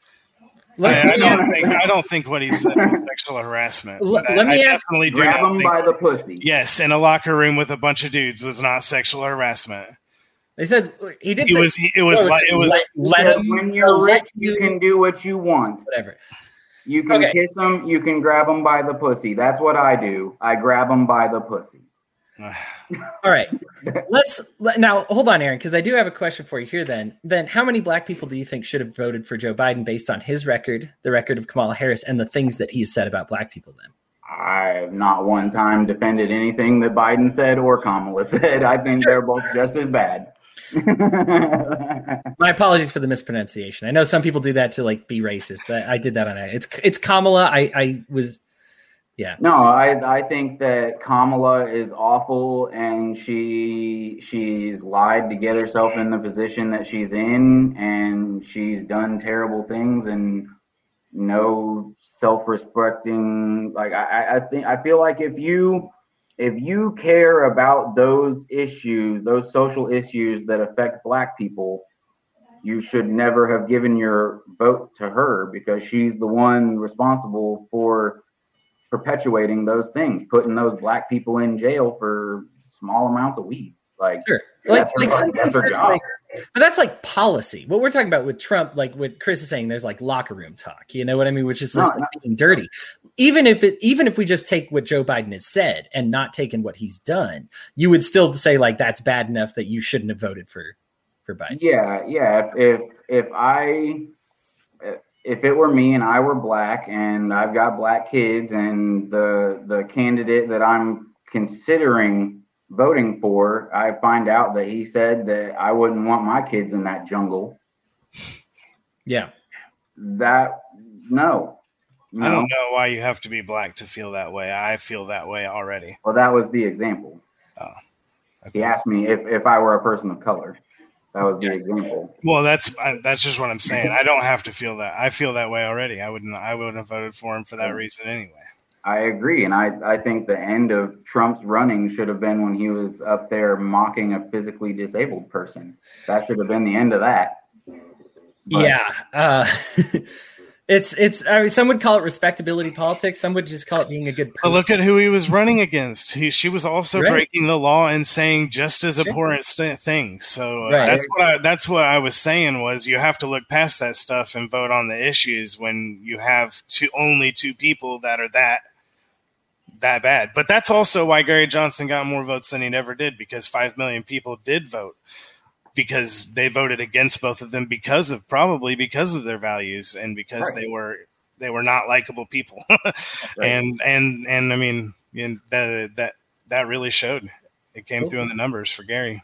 Let, I, I, don't think, I don't think what he said was sexual harassment. Let, let me I ask, definitely grab him by the pussy. Yes, in a locker room with a bunch of dudes was not sexual harassment. They said he did. He say, was. it was. Like, it was. Let, let him. When you're rich, you, you can do what you want. Whatever. You can okay. kiss them. You can grab them by the pussy. That's what I do. I grab them by the pussy. <sighs> All right. <laughs> Let's now hold on, Aaron, because I do have a question for you here. Then, then, how many black people do you think should have voted for Joe Biden based on his record, the record of Kamala Harris, and the things that he said about black people? Then, I've not one time defended anything that Biden said or Kamala <laughs> said. I think they're both just as bad. <laughs> My apologies for the mispronunciation. I know some people do that to like be racist. I, I did that on it. It's it's Kamala. I I was yeah. No, I I think that Kamala is awful and she she's lied to get herself in the position that she's in and she's done terrible things and no self-respecting like I I think I feel like if you if you care about those issues, those social issues that affect black people, you should never have given your vote to her because she's the one responsible for perpetuating those things, putting those black people in jail for small amounts of weed. Like, sure. like, that's her, like, that's her job. Like, but that's like policy. What we're talking about with Trump, like what Chris is saying, there's like locker room talk. You know what I mean? Which is just no, being dirty. Even if it, even if we just take what Joe Biden has said and not taking what he's done, you would still say like that's bad enough that you shouldn't have voted for for Biden. Yeah, yeah. If if if I if it were me and I were black and I've got black kids and the the candidate that I'm considering voting for, I find out that he said that I wouldn't want my kids in that jungle. Yeah. That no. I don't know why you have to be black to feel that way. I feel that way already. Well, that was the example. Oh, okay. He asked me if, if I were a person of color. That was the example. Well, that's that's just what I'm saying. I don't have to feel that. I feel that way already. I wouldn't. I wouldn't have voted for him for that reason anyway. I agree, and I I think the end of Trump's running should have been when he was up there mocking a physically disabled person. That should have been the end of that. But, yeah. Uh, <laughs> It's it's. I mean, some would call it respectability politics. Some would just call it being a good person. But look at who he was running against. He, she was also right. breaking the law and saying just as abhorrent st- things. So uh, right. that's what I, that's what I was saying was you have to look past that stuff and vote on the issues when you have two only two people that are that that bad. But that's also why Gary Johnson got more votes than he never did because five million people did vote because they voted against both of them because of probably because of their values and because right. they were they were not likable people <laughs> right. and and and i mean and that that that really showed it came cool. through in the numbers for gary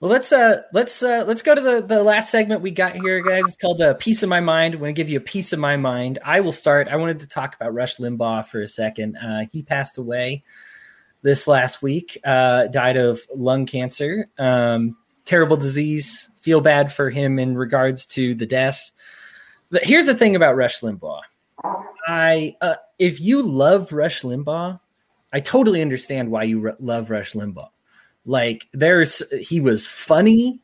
well let's uh let's uh let's go to the the last segment we got here guys it's called a piece of my mind i'm going to give you a piece of my mind i will start i wanted to talk about rush limbaugh for a second uh he passed away this last week uh died of lung cancer um terrible disease. Feel bad for him in regards to the death. But here's the thing about Rush Limbaugh. I uh, if you love Rush Limbaugh, I totally understand why you love Rush Limbaugh. Like there's he was funny.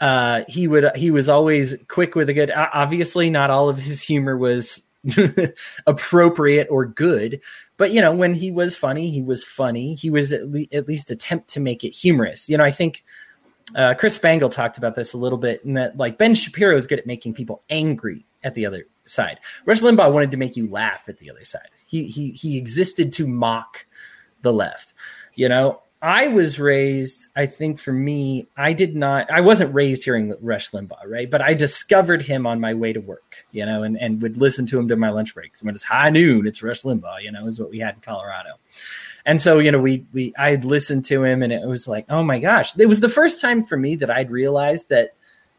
Uh, he would he was always quick with a good. Obviously, not all of his humor was <laughs> appropriate or good, but you know when he was funny, he was funny. He was at, le- at least attempt to make it humorous. You know, I think uh, Chris Spangle talked about this a little bit, and that like Ben Shapiro is good at making people angry at the other side. Rush Limbaugh wanted to make you laugh at the other side. He he he existed to mock the left. You know, I was raised. I think for me, I did not. I wasn't raised hearing Rush Limbaugh, right? But I discovered him on my way to work. You know, and and would listen to him during my lunch breaks. When it's high noon, it's Rush Limbaugh. You know, is what we had in Colorado. And so, you know, we we I'd listened to him and it was like, oh my gosh. It was the first time for me that I'd realized that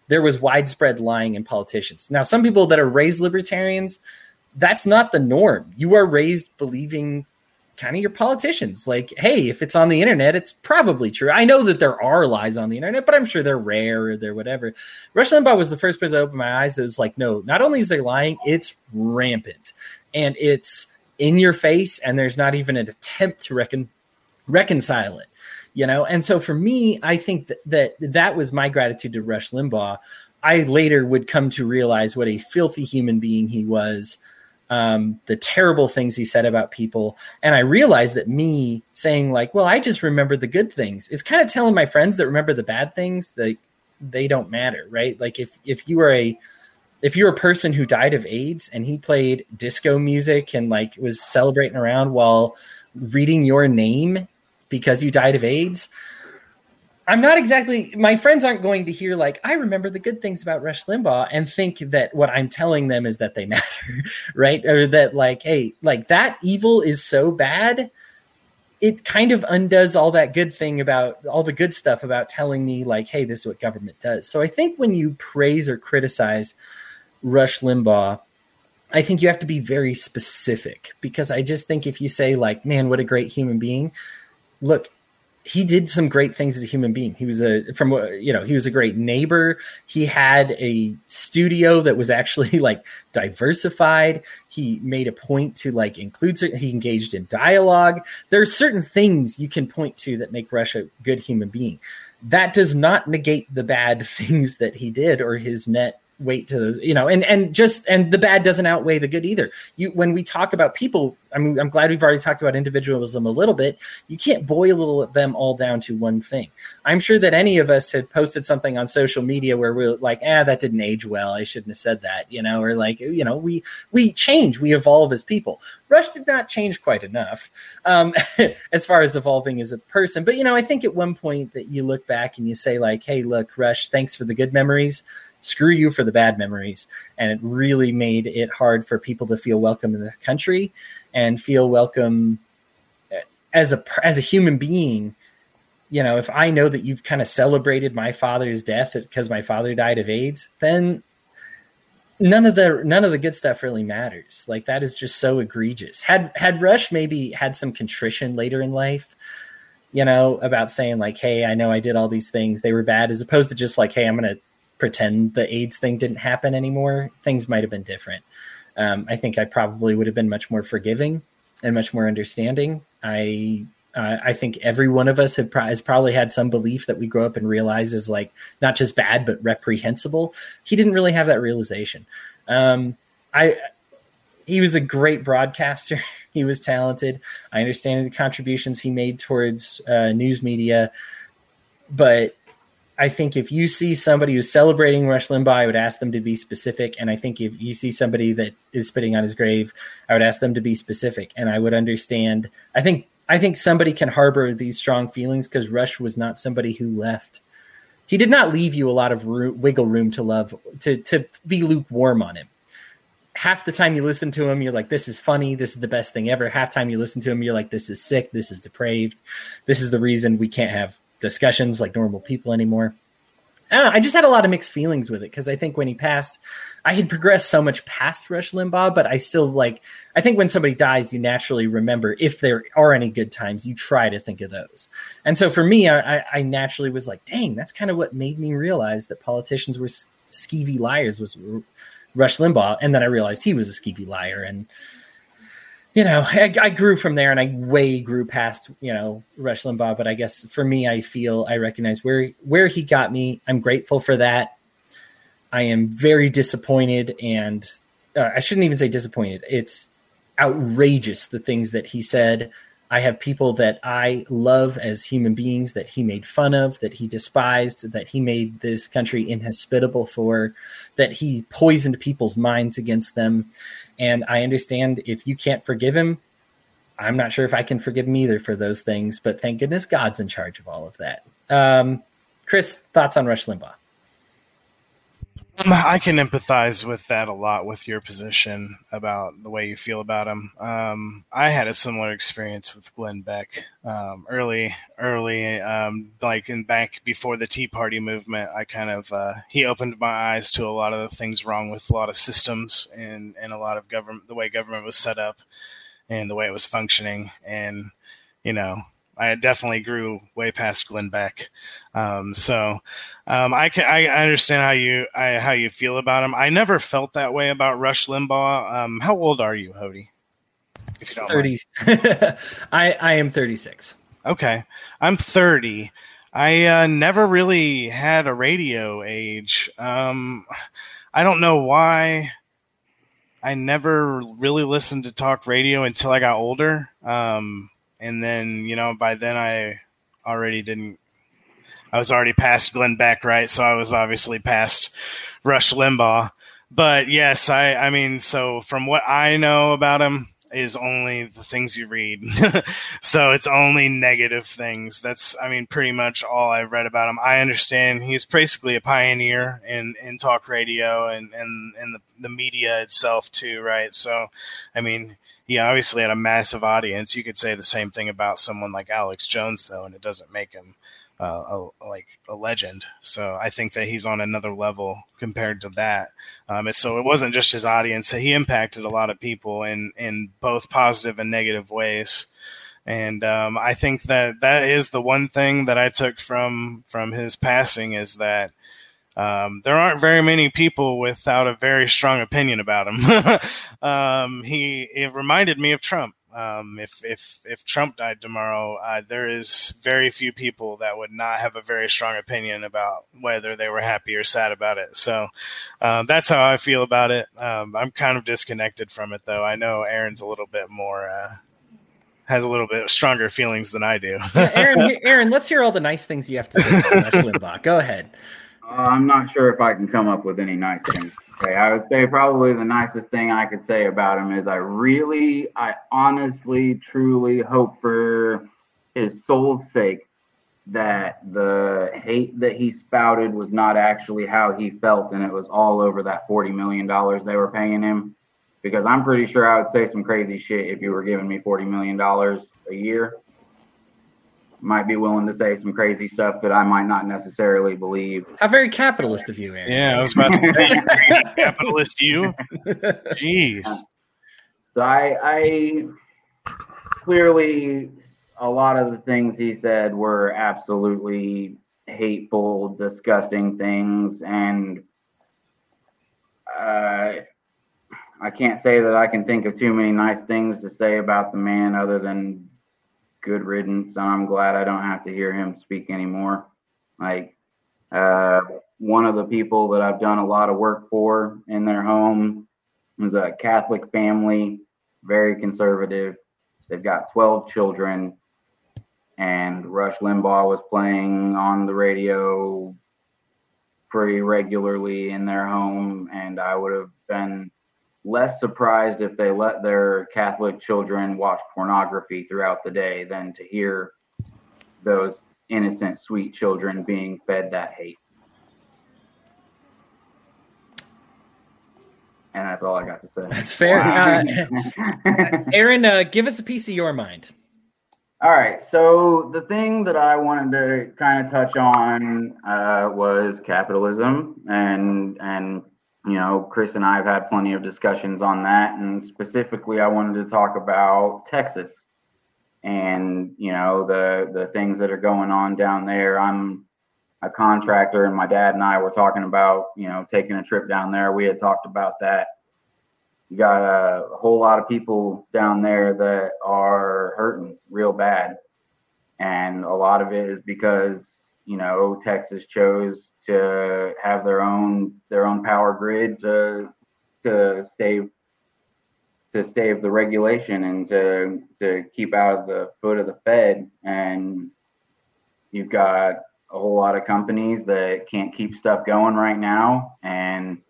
there was widespread lying in politicians. Now, some people that are raised libertarians, that's not the norm. You are raised believing kind of your politicians. Like, hey, if it's on the internet, it's probably true. I know that there are lies on the internet, but I'm sure they're rare or they're whatever. Rush Limbaugh was the first person to open my eyes that was like, no, not only is there lying, it's rampant. And it's in your face and there's not even an attempt to recon- reconcile it you know and so for me i think that, that that was my gratitude to rush limbaugh i later would come to realize what a filthy human being he was um, the terrible things he said about people. And i realized that me saying like well i just remember the good things is kind of telling my friends that remember the bad things that they don't matter right? Like if if you are a if you're a person who died of AIDS and he played disco music and like was celebrating around while reading your name because you died of AIDS, I'm not exactly my friends aren't going to hear like I remember the good things about Rush Limbaugh and think that what I'm telling them is that they <laughs> matter, right? Or that like hey, like that evil is so bad it kind of undoes all that good thing about all the good stuff about telling me like hey, this is what government does. So I think when you praise or criticize Rush Limbaugh, I think you have to be very specific because I just think if you say like, "Man, what a great human being," look, he did some great things as a human being. He was a from you know he was a great neighbor. He had a studio that was actually <laughs> like diversified. He made a point to like include. He engaged in dialogue. There are certain things you can point to that make Rush a good human being. That does not negate the bad <laughs> things that he did or his net weight to those you know and and just and the bad doesn't outweigh the good either. You when we talk about people i mean i'm glad we've already talked about individualism a little bit. You can't boil them all down to one thing. I'm sure that any of us had posted something on social media where we're like ah that didn't age well. I shouldn't have said that you know or like you know we we change we evolve as people. Rush did not change quite enough um, <laughs> as far as evolving as a person. But you know i think at one point that you look back and you say like hey look rush thanks for the good memories screw you for the bad memories. And it really made it hard for people to feel welcome in this country and feel welcome eh, as a as a human being. You know, if I know that you've kind of celebrated my father's death because my father died of AIDS, then none of the none of the good stuff really matters. Like that is just so egregious. Had had Rush maybe had some contrition later in life, you know, about saying like, "Hey, I know I did all these things; they were bad," as opposed to just like, "Hey, I'm to pretend the AIDS thing didn't happen anymore." Things might have been different. Um, I think I probably would have been much more forgiving and much more understanding. I uh, I think every one of us pro- has probably had some belief that we grow up and realize is like not just bad but reprehensible. He didn't really have that realization. Um, I he was a great broadcaster. <laughs> he was talented. I understand the contributions he made towards uh, news media, but I think if you see somebody who's celebrating Rush Limbaugh, I would ask them to be specific. And I think if you see somebody that is spitting on his grave, I would ask them to be specific. And I would understand. I think I think somebody can harbor these strong feelings because Rush was not somebody who left. He did not leave you a lot of room, wiggle room to love to to be lukewarm on him. Half the time you listen to him, you're like, "This is funny. This is the best thing ever." Half the time you listen to him, you're like, "This is sick. This is depraved. This is the reason we can't have discussions like normal people anymore." I don't know. I just had a lot of mixed feelings with it because I think when he passed, I had progressed so much past Rush Limbaugh, but I still like. I think when somebody dies, you naturally remember if there are any good times. You try to think of those, and so for me, I, I naturally was like, "Dang, that's kind of what made me realize that politicians were skeevy liars." Was Rush Limbaugh, and then I realized he was a skeevy liar, and you know, I, I, grew from there and I way grew past, you know, Rush Limbaugh. But I guess for me, I feel I recognize where where he got me. I'm grateful for that. I am very disappointed, and uh, I shouldn't even say disappointed. It's outrageous the things that he said. I have people that I love as human beings that he made fun of, that he despised, that he made this country inhospitable for, that he poisoned people's minds against them. And I understand if you can't forgive him, I'm not sure if I can forgive him either for those things, but thank goodness God's in charge of all of that. Um, Chris, thoughts on Rush Limbaugh? Um, I can empathize with that a lot with your position about the way you feel about him. Um, I had a similar experience with Glenn Beck um, early, early, um, like in back before the Tea Party movement. I kind of uh, he opened my eyes to a lot of the things wrong with a lot of systems and and a lot of government, the way government was set up and the way it was functioning, and you know I definitely grew way past Glenn Beck. Um, so um, I can I understand how you I, how you feel about him. I never felt that way about Rush Limbaugh. Um, how old are you, Cody? If you don't thirty, <laughs> I I am thirty six. Okay, I'm thirty. I uh, never really had a radio age. Um, I don't know why. I never really listened to talk radio until I got older. Um, and then you know by then I already didn't. I was already past Glenn Beck, right? So I was obviously past Rush Limbaugh. But yes, I I mean, so from what I know about him is only the things you read. <laughs> so it's only negative things. That's I mean pretty much all I've read about him. I understand he's basically a pioneer in, in talk radio and, and, and the, the media itself too, right? So I mean he obviously had a massive audience. You could say the same thing about someone like Alex Jones, though, and it doesn't make him uh, a, like a legend. So I think that he's on another level compared to that. Um, so it wasn't just his audience; he impacted a lot of people in in both positive and negative ways. And um, I think that that is the one thing that I took from from his passing is that um, there aren't very many people without a very strong opinion about him. <laughs> um, he it reminded me of Trump. Um, if if if Trump died tomorrow, uh, there is very few people that would not have a very strong opinion about whether they were happy or sad about it. So um, that's how I feel about it. Um, I'm kind of disconnected from it, though. I know Aaron's a little bit more. Uh, has a little bit stronger feelings than I do. yeah, Aaron, <laughs> Aaron, let's hear all the nice things you have to say about Limbaugh. Go ahead. Uh, I'm not sure if I can come up with any nice things. I would say probably the nicest thing I could say about him is I really, I honestly, truly hope for his soul's sake that the hate that he spouted was not actually how he felt and it was all over that $40 million they were paying him. Because I'm pretty sure I would say some crazy shit if you were giving me $40 million a year. Might be willing to say some crazy stuff that I might not necessarily believe. How very capitalist of you, Aaron. Yeah, I was about to say, <laughs> capitalist you. <laughs> Jeez. So I, I clearly a lot of the things he said were absolutely hateful, disgusting things, and uh, I can't say that I can think of too many nice things to say about the man other than good riddance. I'm glad I don't have to hear him speak anymore. Like uh, one of the people that I've done a lot of work for in their home is a Catholic family, very conservative. They've got 12 children, and Rush Limbaugh was playing on the radio pretty regularly in their home, and I would have been less surprised if they let their Catholic children watch pornography throughout the day than to hear those innocent, sweet children being fed that hate. And that's all I got to say. That's fair. Uh, <laughs> Aaron, uh, give us a piece of your mind. All right. So the thing that I wanted to kind of touch on uh, was capitalism, and and you know, Chris and I have had plenty of discussions on that, and specifically, I wanted to talk about Texas, and you know the the things that are going on down there. I'm a contractor, and my dad and I were talking about you know taking a trip down there. We had talked about that you got a whole lot of people down there that are hurting real bad and a lot of it is because you know texas chose to have their own their own power grid to to stave to stave the regulation and to to keep out of the foot of the fed and you've got a whole lot of companies that can't keep stuff going right now and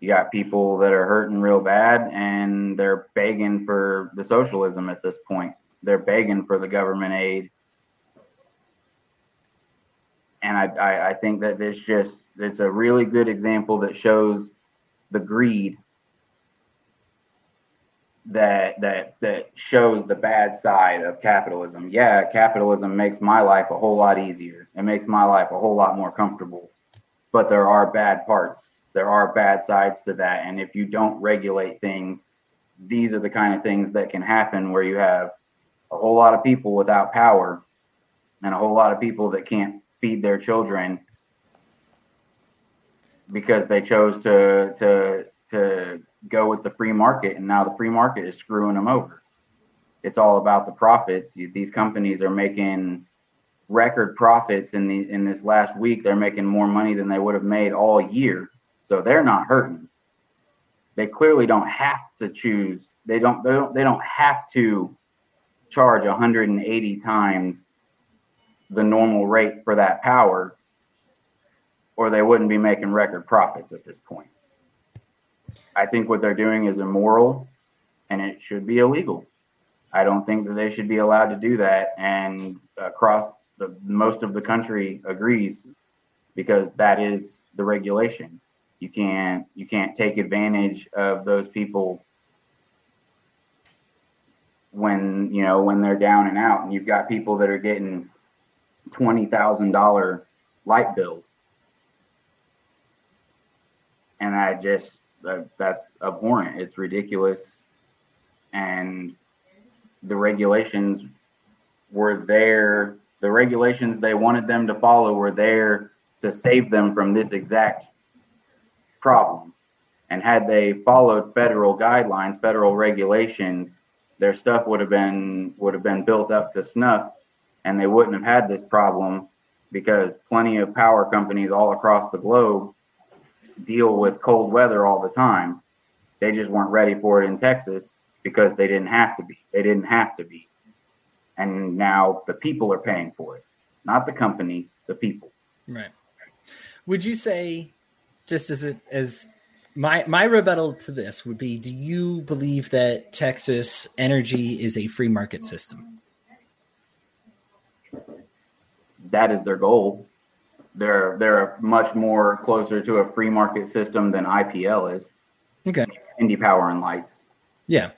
you got people that are hurting real bad and they're begging for the socialism at this point. They're begging for the government aid. And I, I, I think that this just it's a really good example that shows the greed that that that shows the bad side of capitalism. Yeah, capitalism makes my life a whole lot easier. It makes my life a whole lot more comfortable. But there are bad parts there are bad sides to that. And if you don't regulate things, these are the kind of things that can happen where you have a whole lot of people without power and a whole lot of people that can't feed their children because they chose to to to go with the free market and now the free market is screwing them over it's all about the profits these companies are making record profits in the in this last week they're making more money than they would have made all year so they're not hurting. They clearly don't have to choose. They don't. They don't. They don't have to charge 180 times the normal rate for that power, or they wouldn't be making record profits at this point. I think what they're doing is immoral, and it should be illegal. I don't think that they should be allowed to do that. And across the most of the country agrees because that is the regulation you can't you can't take advantage of those people when you know when they're down and out and you've got people that are getting twenty thousand dollar light bills. And I just uh, that's abhorrent. It's ridiculous. And the regulations were there the regulations they wanted them to follow were there to save them from this exact problem. And had they followed federal guidelines, federal regulations, their stuff would have been would have been built up to snuff, and they wouldn't have had this problem because plenty of power companies all across the globe deal with cold weather all the time. They just weren't ready for it in Texas because they didn't have to be. They didn't have to be. And now the people are paying for it, not the company, the people. Right. Would you say just as it as my my rebuttal to this would be do you believe that Texas energy is a free market system? That is their goal. They're they're much more closer to a free market system than IPL is. Okay. Indy Power and Lights. Yeah.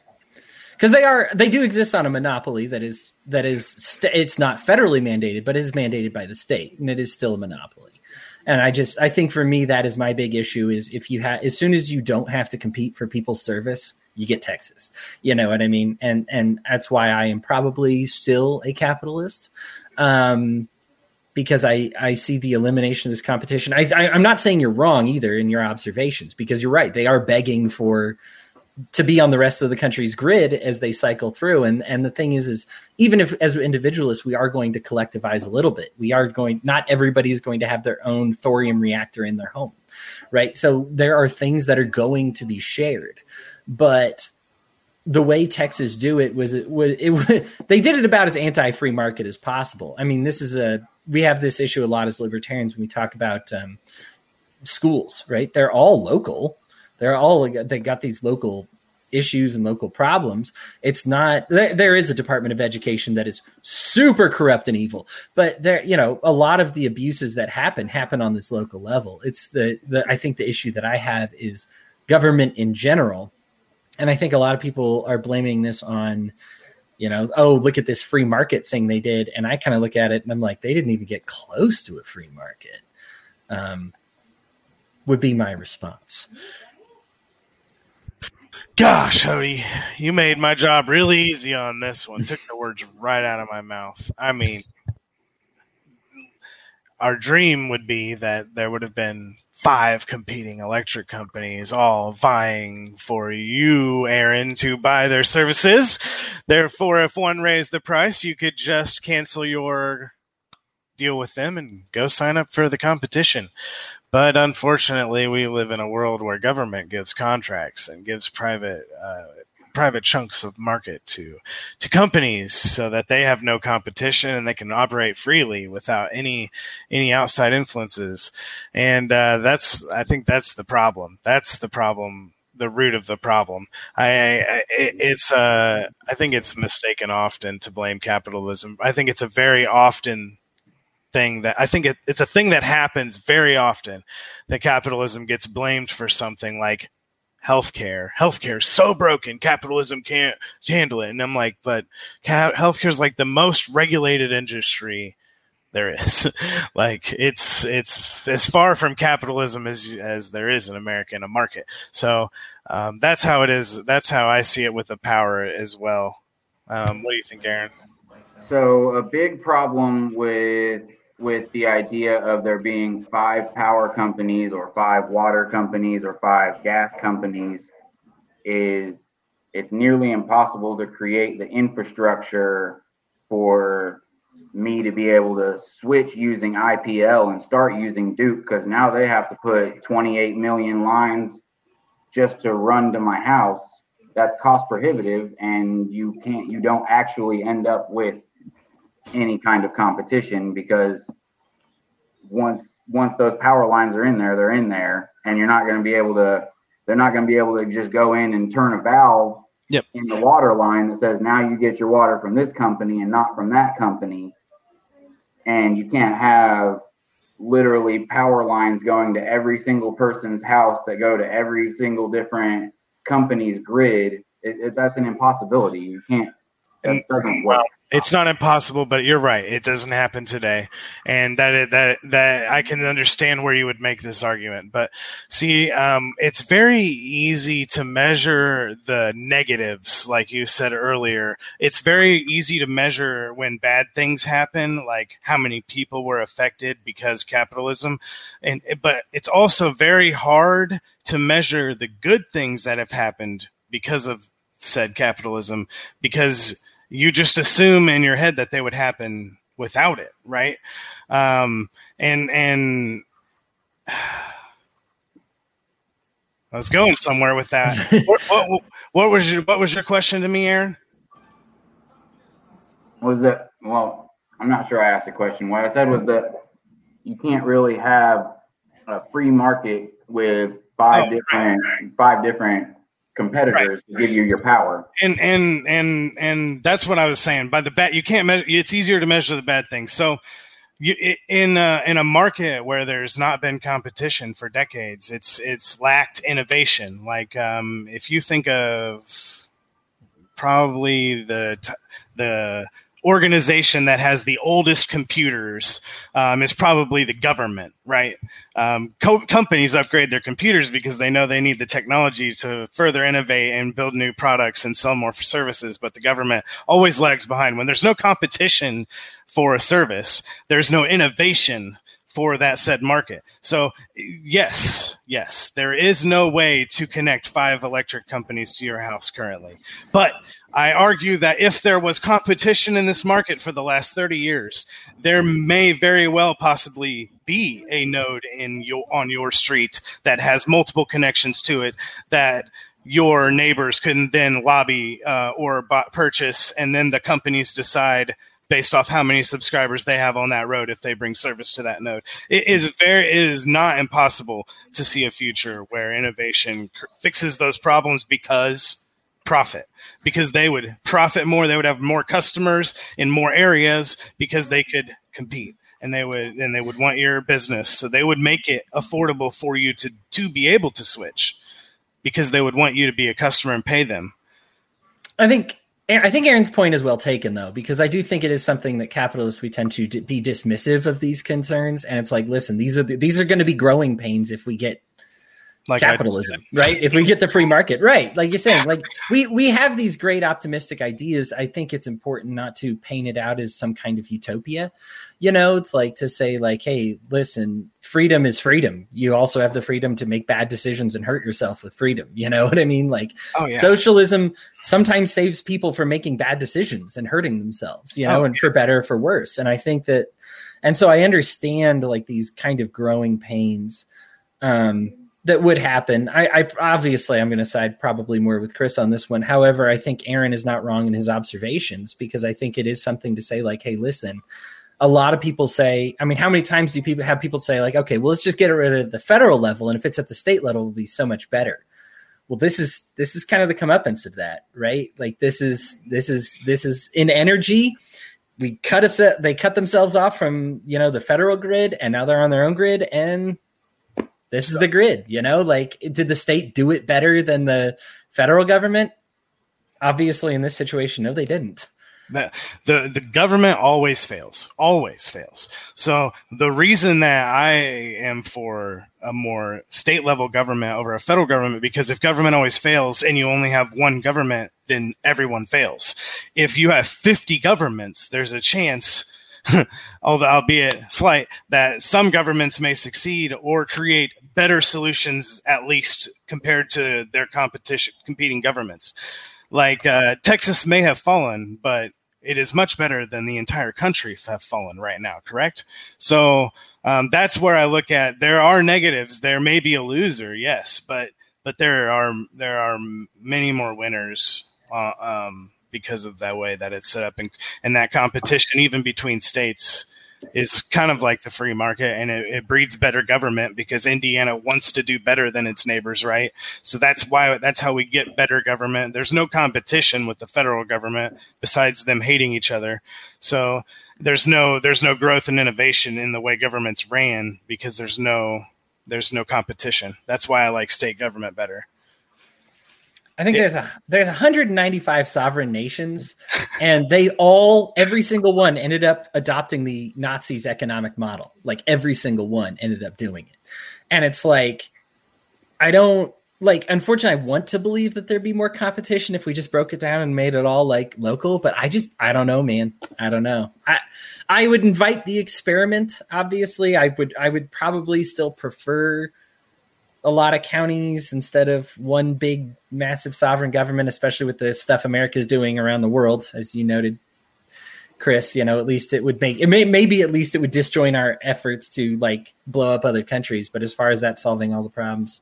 because they are they do exist on a monopoly that is that is st- it's not federally mandated, but it is mandated by the state, and it is still a monopoly. And I just I think for me that is my big issue is if you have as soon as you don't have to compete for people's service, you get Texas. You know what I mean? And and that's why I am probably still a capitalist. Um, because I, I see the elimination of this competition. I, I, am not saying you're wrong either in your observations because you're right. They are begging for to be on the rest of the country's grid as they cycle through. And and the thing is, is even if as individualists we are going to collectivize a little bit, we are going. Not everybody is going to have their own thorium reactor in their home, right? So there are things that are going to be shared, but the way Texas do it was it was it, <laughs> they did it about as anti-free market as possible. I mean, this is a we have this issue a lot as libertarians when we talk about um, schools, right? They're all local. They're all they got these local issues and local problems. It's not there, there is a Department of Education that is super corrupt and evil, but there you know a lot of the abuses that happen happen on this local level. It's the the I think the issue that I have is government in general and I think a lot of people are blaming this on, you know, oh, look at this free market thing they did. And I kind of look at it and I'm like, they didn't even get close to a free market. Um, would be my response. Gosh, Cody, you made my job really easy on this one. Took the words right out of my mouth. I mean, our dream would be that there would have been five competing electric companies all vying for you, Aaron, to buy their services. Therefore, if one raised the price, you could just cancel your deal with them and go sign up for the competition. But unfortunately, we live in a world where government gives contracts and gives private uh, private chunks of market to to companies so that they have no competition and they can operate freely without any any outside influences. And uh, that's i think that's the problem. That's the problem the root of the problem. I, I it's uh i think it's mistaken often to blame capitalism. I think it's a very often thing that I think it, it's a thing that happens very often that capitalism gets blamed for something like healthcare. Healthcare is so broken. Capitalism can't handle it. And I'm like, but healthcare is like the most regulated industry there is. <laughs> like it's it's as far from capitalism as as there is in America in a market. So um, that's how it is. That's how I see it with the power as well. Um, what do you think, Aaron? So a big problem with with the idea of there being five power companies or five water companies or five gas companies is it's nearly impossible to create the infrastructure for me to be able to switch using IPL and start using Duke because now they have to put 28 million lines just to run to my house. That's cost prohibitive, and you can't, you don't actually end up with any kind of competition because once once those power lines are in there, they're in there, and you're not going to be able to. They're not going to be able to just go in and turn a valve yep. in the water line that says now you get your water from this company and not from that company, and you can't have literally power lines going to every single person's house that go to every single different company's grid. It, it, that's an impossibility. You can't. That doesn't work. Well, it's not impossible, but you're right. It doesn't happen today, and that that that I can understand where you would make this argument. But see, um, it's very easy to measure the negatives, like you said earlier. It's very easy to measure when bad things happen, like how many people were affected because capitalism, and but it's also very hard to measure the good things that have happened because of said capitalism because you just assume in your head that they would happen without it, right? Um, and and <sighs> I was going somewhere with that. <laughs> what, what, what, was your what was your question to me, Aaron? Was that well? I'm not sure I asked the question. What I said was that you can't really have a free market with five oh, different right. five different competitors right. to give you your power. And and and and that's what I was saying. By the bad, you can't measure. It's easier to measure the bad things. So. You, in a, in a market where there's not been competition for decades, it's it's lacked innovation. Like um, if you think of probably the the organization that has the oldest computers um, is probably the government, right? Um, co- companies upgrade their computers because they know they need the technology to further innovate and build new products and sell more services. But the government always lags behind. When there's no competition for a service, there's no innovation for that said market. So, yes, yes, there is no way to connect five electric companies to your house currently. But I argue that if there was competition in this market for the last 30 years, there may very well possibly be a node in your on your street that has multiple connections to it that your neighbors can then lobby uh, or purchase, and then the companies decide based off how many subscribers they have on that road if they bring service to that node. It is very it is not impossible to see a future where innovation fixes those problems because profit because they would profit more they would have more customers in more areas because they could compete and they would and they would want your business so they would make it affordable for you to to be able to switch because they would want you to be a customer and pay them i think I think Aaron's point is well taken, though, because I do think it is something that capitalists we tend to be dismissive of these concerns, and it's like, listen, these are the, these are going to be growing pains if we get like capitalism, right? If we get the free market, right? Like you're saying, like we we have these great optimistic ideas. I think it's important not to paint it out as some kind of utopia. You know, it's like to say like, hey, listen, freedom is freedom. You also have the freedom to make bad decisions and hurt yourself with freedom. You know <laughs> what I mean? Like oh, yeah. socialism sometimes saves people from making bad decisions and hurting themselves, you know, oh, and yeah. for better or for worse. And I think that and so I understand like these kind of growing pains. Um, that would happen. I, I obviously I'm going to side probably more with Chris on this one. However, I think Aaron is not wrong in his observations because I think it is something to say like, hey, listen. A lot of people say, I mean, how many times do people have people say like, okay, well, let's just get it rid of the federal level, and if it's at the state level, it'll be so much better. Well, this is this is kind of the comeuppance of that, right? Like this is this is this is in energy we cut us they cut themselves off from you know the federal grid and now they're on their own grid and this is the grid, you know? Like, did the state do it better than the federal government? Obviously, in this situation, no, they didn't. The, the the government always fails, always fails. So the reason that I am for a more state level government over a federal government, because if government always fails and you only have one government, then everyone fails. If you have 50 governments, there's a chance <laughs> although albeit slight, that some governments may succeed or create better solutions, at least compared to their competition, competing governments. Like uh, Texas may have fallen, but it is much better than the entire country have fallen right now. Correct? So um, that's where I look at. There are negatives. There may be a loser, yes, but but there are there are many more winners. Uh, um, because of that way that it's set up and and that competition even between states is kind of like the free market and it, it, breeds better government because Indiana wants to do better than its neighbors, right? So that's why that's how we get better government. There's no competition with the federal government besides them hating each other. So there's no there's no growth and innovation in the way governments ran because there's no there's no competition. That's why I like state government better. I think there's a there's 195 sovereign nations, and they all every single one ended up adopting the Nazis' economic model. Like every single one ended up doing it, and it's like I don't like. Unfortunately, I want to believe that there'd be more competition if we just broke it down and made it all like local. But I just I don't know, man. I don't know. I I would invite the experiment. Obviously, I would I would probably still prefer a lot of counties instead of one big massive sovereign government especially with the stuff america's doing around the world as you noted chris you know at least it would make it may maybe at least it would disjoin our efforts to like blow up other countries. But as far as that solving all the problems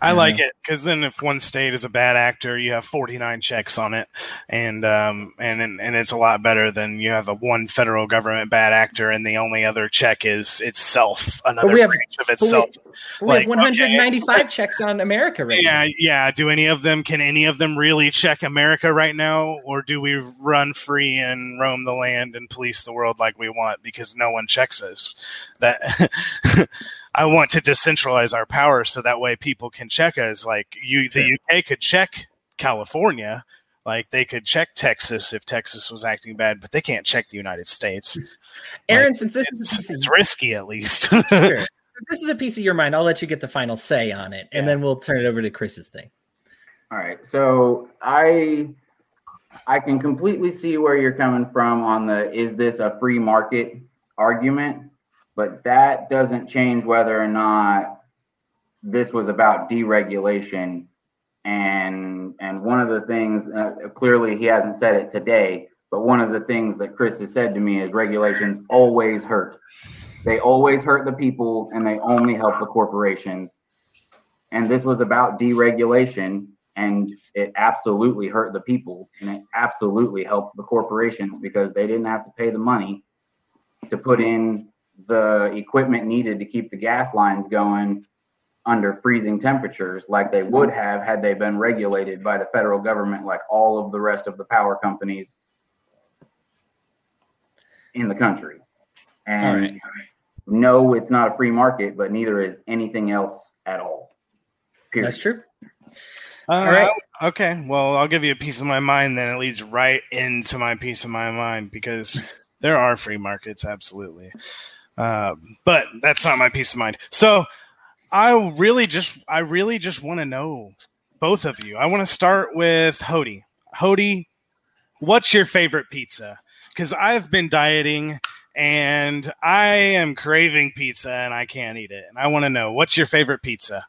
I like it because then if one state is a bad actor, you have 49 checks on it, and um, and and it's a lot better than you have a one federal government bad actor, and the only other check is itself, another have, branch of itself. We, we have 195 okay. checks on America right yeah, now. Yeah, Do any of them? Can any of them really check America right now, or do we run free and roam the land and police the world like we want because no one checks us? That. <laughs> I want to decentralize our power so that way people can check us. Like you, the UK could check California, Like they could check Texas if Texas was acting bad, but they can't check the United States. Hmm. Aaron, Like, since this It's, is a piece of it's risky, at least. <laughs> Sure. <laughs> This is a piece of your mind, I'll let you get the final say on it, and Yeah. then we'll turn it over to Chris's thing. All right. So I I can completely see where you're coming from on the is this a free market argument, but that doesn't change whether or not this was about deregulation and and one of the things uh, clearly he hasn't said it today, but one of the things that Chris has said to me is regulations always hurt. They always hurt the people and they only help the corporations. And this was about deregulation and it absolutely hurt the people and it absolutely helped the corporations because they didn't have to pay the money to put in the equipment needed to keep the gas lines going under freezing temperatures like they would have had they been regulated by the federal government like all of the rest of the power companies in the country and All right. no it's not a free market but neither is anything else at all period That's true. Uh, all right. Okay. Well, I'll give you a piece of my mind. Then it leads right into my piece of my mind because <laughs> there are free markets, absolutely. Um, but that's not my peace of mind. So I really just, I really just want to know both of you. I want to start with Cody. Cody, what's your favorite pizza? Because I've been dieting and I am craving pizza and I can't eat it. And I want to know what's your favorite pizza?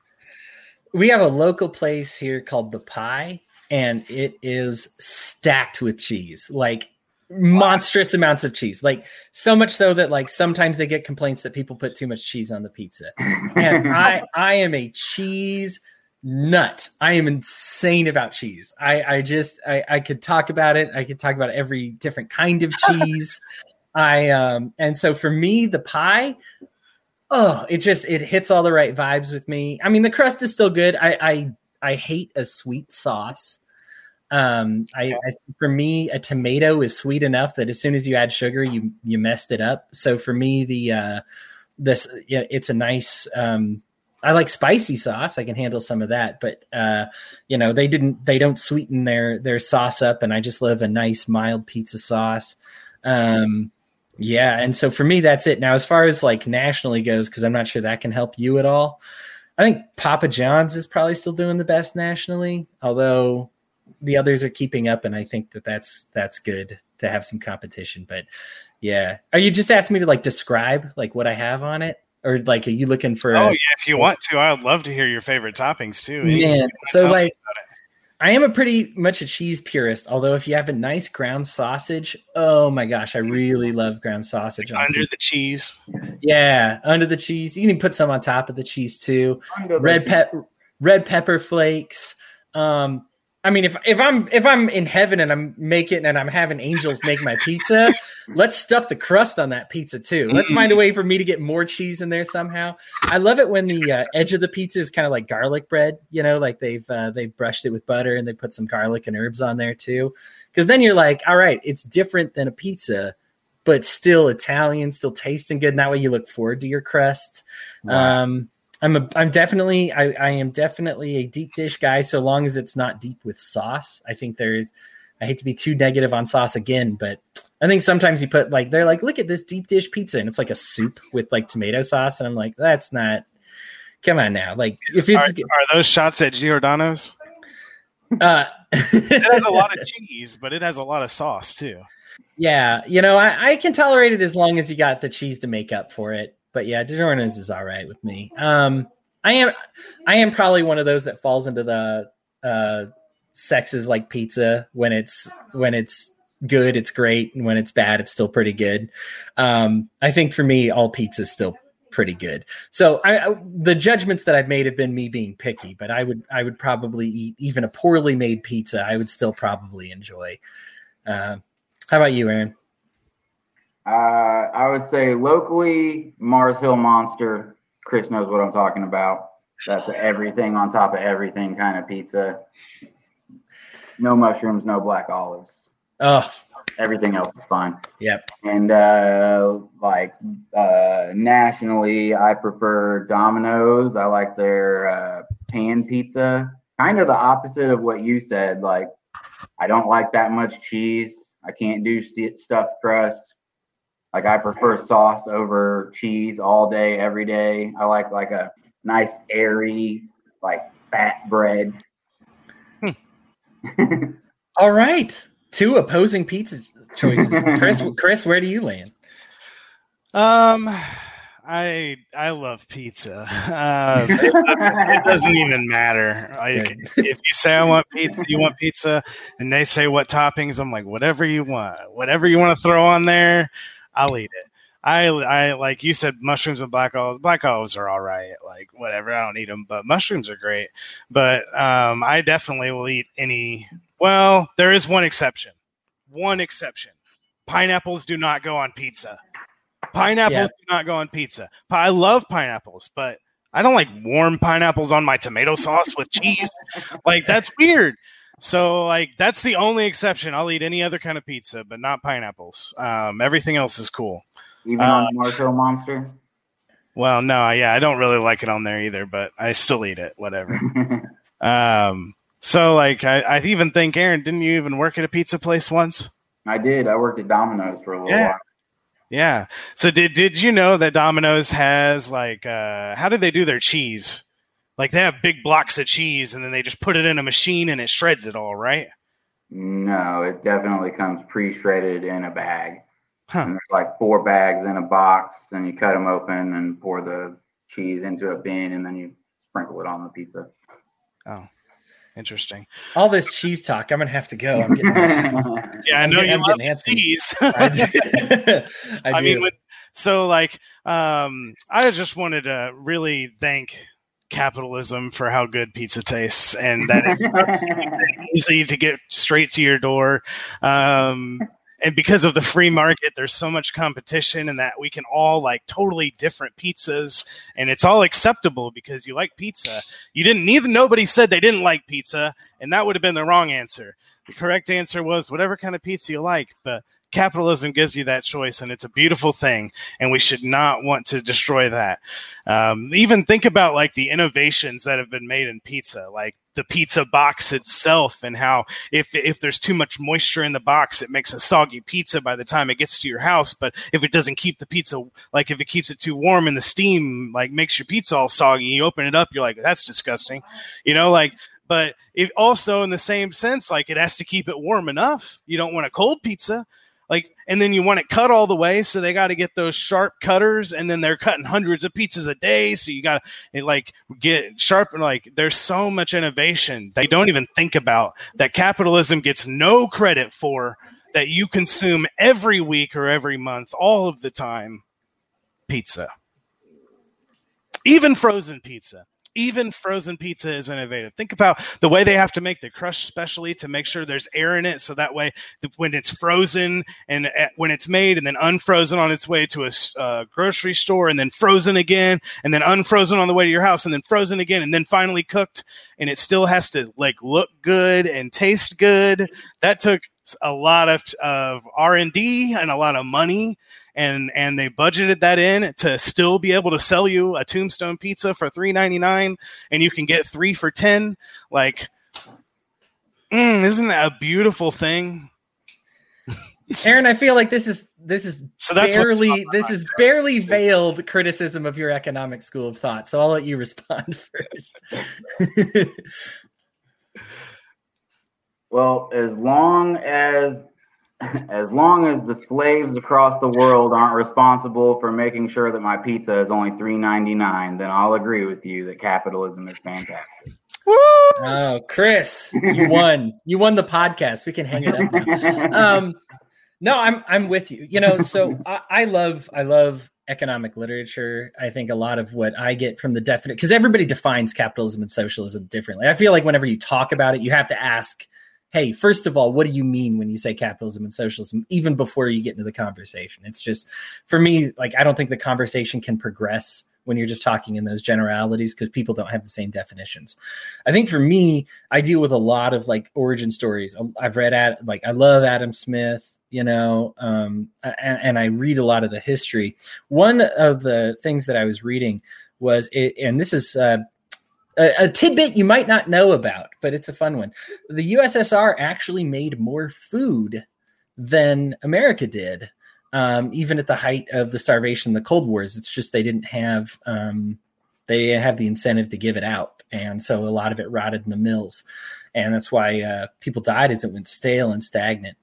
We have a local place here called the Pie, and it is stacked with cheese, like monstrous amounts of cheese. Like so much so that like sometimes they get complaints that people put too much cheese on the pizza. And <laughs> I I am a cheese nut. I am insane about cheese. I I just I I could talk about it. I could talk about every different kind of <laughs> cheese. I um and so for me the pie oh it just it hits all the right vibes with me. I mean the crust is still good. I I I hate a sweet sauce. Um, I, I for me a tomato is sweet enough that as soon as you add sugar, you you messed it up. So for me, the uh, this yeah, it's a nice. Um, I like spicy sauce. I can handle some of that, but uh, you know they didn't they don't sweeten their their sauce up, and I just love a nice mild pizza sauce. Um, yeah, and so for me that's it. Now as far as like nationally goes, because I'm not sure that can help you at all. I think Papa John's is probably still doing the best nationally, although the others are keeping up, and I think that that's that's good to have some competition. But yeah, are you just asking me to like describe like what I have on it, or like are you looking for? Oh a- yeah, if you want to, I would love to hear your favorite toppings too. Anything Man, so like. I am a pretty much a cheese purist. Although if you have a nice ground sausage, oh my gosh, I really love ground sausage on under pizza. the cheese, Yeah, under the cheese. You can even put some on top of the cheese too. Under red cheese. pep red pepper flakes um i mean if if i'm if i'm in heaven and i'm making and i'm having angels make my pizza <laughs> let's stuff the crust on that pizza too. Let's find a way for me to get more cheese in there somehow. I love it when the uh, edge of the pizza is kind of like garlic bread you know like they've uh, they've brushed it with butter and they put some garlic and herbs on there too. Because then you're like all right it's different than a pizza but still italian still tasting good. And that way you look forward to your crust. Wow. um I'm a I'm definitely I, I am definitely a deep dish guy so long as it's not deep with sauce. I think there's I hate to be too negative on sauce again, but I think sometimes you put like they're like, look at this deep dish pizza, and it's like a soup with like tomato sauce, and I'm like, that's not come on now. Like if are, are those shots at Giordano's? uh It has a lot of <laughs> cheese, but it has a lot of sauce too. Yeah, you know, I, I can tolerate it as long as you got the cheese to make up for it. But yeah, DiGiorno's is all right with me. Um, I am, I am probably one of those that falls into the uh, like pizza when it's when it's good, it's great, and when it's bad, it's still pretty good. Um, I think for me, all pizza is still pretty good. So I, I the judgments that I've made have been me being picky, but I would I would probably eat even a poorly made pizza. I would still probably enjoy. Um, how about you, Aaron? Uh, I would say locally, Mars Hill Monster. Chris knows what I'm talking about. That's a everything on top of everything kind of pizza. No mushrooms, no black olives. Oh, Everything else is fine. yep. And uh, like uh, nationally, I prefer Domino's. I like their uh, pan pizza. Kind of the opposite of what you said. Like I don't like that much cheese. I can't do st- stuffed crust. Like I prefer sauce over cheese all day, every day. I like like a nice airy, like fat bread. All right, two opposing pizza choices. <laughs> Chris, Chris, where do you land? Um, I I love pizza. Uh, it, it doesn't even matter. Like if you say I want pizza, you want pizza, and they say what toppings, I'm like whatever you want, whatever you want to throw on there, I'll eat it. I I like you said mushrooms and black olives. Black olives are all right. Like whatever, I don't eat them, but mushrooms are great. But um, I definitely will eat any. Well, there is one exception. One exception. Pineapples do not go on pizza. Pineapples yeah. do not go on pizza. I love pineapples, but I don't like warm pineapples on my tomato sauce with cheese. like that's weird. So like that's the only exception. I'll eat any other kind of pizza, but not pineapples. Um, everything else is cool. Even uh, on Mars Hill Monster. Well, no, yeah, I don't really like it on there either, but I still eat it. Whatever. <laughs> um, so like I, I even think Aaron, didn't you even work at a pizza place once? I did. I worked at Domino's for a little yeah. while. Yeah. So did did you know that Domino's has like uh how do they do their cheese? Like they have big blocks of cheese and then they just put it in a machine and it shreds it all, right? No, it definitely comes pre-shredded in a bag. Huh. And there's like four bags in a box, and you cut them open and pour the cheese into a bin, and then you sprinkle it on the pizza. Oh, interesting. All this cheese talk, I'm gonna have to go. I'm getting, <laughs> yeah, I know I'm you getting, love antsy. cheese. <laughs> I, <laughs> I, I mean, do. with, so like, um, I just wanted to really thank capitalism for how good pizza tastes and that it's <laughs> easy to get straight to your door. Um, and because of the free market, there's so much competition, and that we can all like totally different pizzas, and it's all acceptable because you like pizza. You didn't neither. Nobody said they didn't like pizza, and that would have been the wrong answer. The correct answer was whatever kind of pizza you like, but capitalism gives you that choice and it's a beautiful thing and we should not want to destroy that. Um, even think about like the innovations that have been made in pizza like the pizza box itself and how if if there's too much moisture in the box it makes a soggy pizza by the time it gets to your house but if it doesn't keep the pizza like if it keeps it too warm and the steam like makes your pizza all soggy you open it up you're like that's disgusting you know like but it also in the same sense like it has to keep it warm enough. You don't want a cold pizza like and then you want it cut all the way so they got to get those sharp cutters and then they're cutting hundreds of pizzas a day so you got to eh, like get sharp and like there's so much innovation they don't even think about that capitalism gets no credit for that you consume every week or every month all of the time pizza. Even frozen pizza even frozen pizza is innovative. Think about the way they have to make the crush specially to make sure there's air in it, so that way when it's frozen and uh, when it's made and then unfrozen on its way to a uh, grocery store and then frozen again and then unfrozen on the way to your house and then frozen again and then finally cooked and it still has to like look good and taste good. That took a lot of of R and D and a lot of money and and they budgeted that in to still be able to sell you a tombstone pizza for three ninety nine, and you can get three for ten. Like, mm, isn't that a beautiful thing? <laughs> Aaron, I feel like this is this is So barely this is barely veiled criticism of your economic school of thought. So I'll let you <laughs> respond first. <laughs> Well, as long as <laughs> as long as the slaves across the world aren't responsible for making sure that my pizza is only three ninety nine, then I'll agree with you that capitalism is fantastic. Woo! oh, Chris, you <laughs> won. You won the podcast. We can hang it up now. Um, no, I'm I'm with you. You know, so <laughs> I, I love I love economic literature. I think a lot of what I get from the definite because everybody defines capitalism and socialism differently. I feel like whenever you talk about it, you have to ask hey, first of all, what do you mean when you say capitalism and socialism, even before you get into the conversation? It's just, for me, like, I don't think the conversation can progress when you're just talking in those generalities because people don't have the same definitions. I think for me, I deal with a lot of like origin stories. I've read at like I love Adam Smith, you know, um, and, and I read a lot of the history. One of the things that I was reading was it, and this is uh, a, a, tidbit you might not know about, but it's a fun one. The USSR actually made more food than America did, um, even at the height of the starvation, the Cold Wars. It's just they didn't have um, they didn't have the incentive to give it out, and so a lot of it rotted in the mills, and that's why uh, people died as it went stale and stagnant.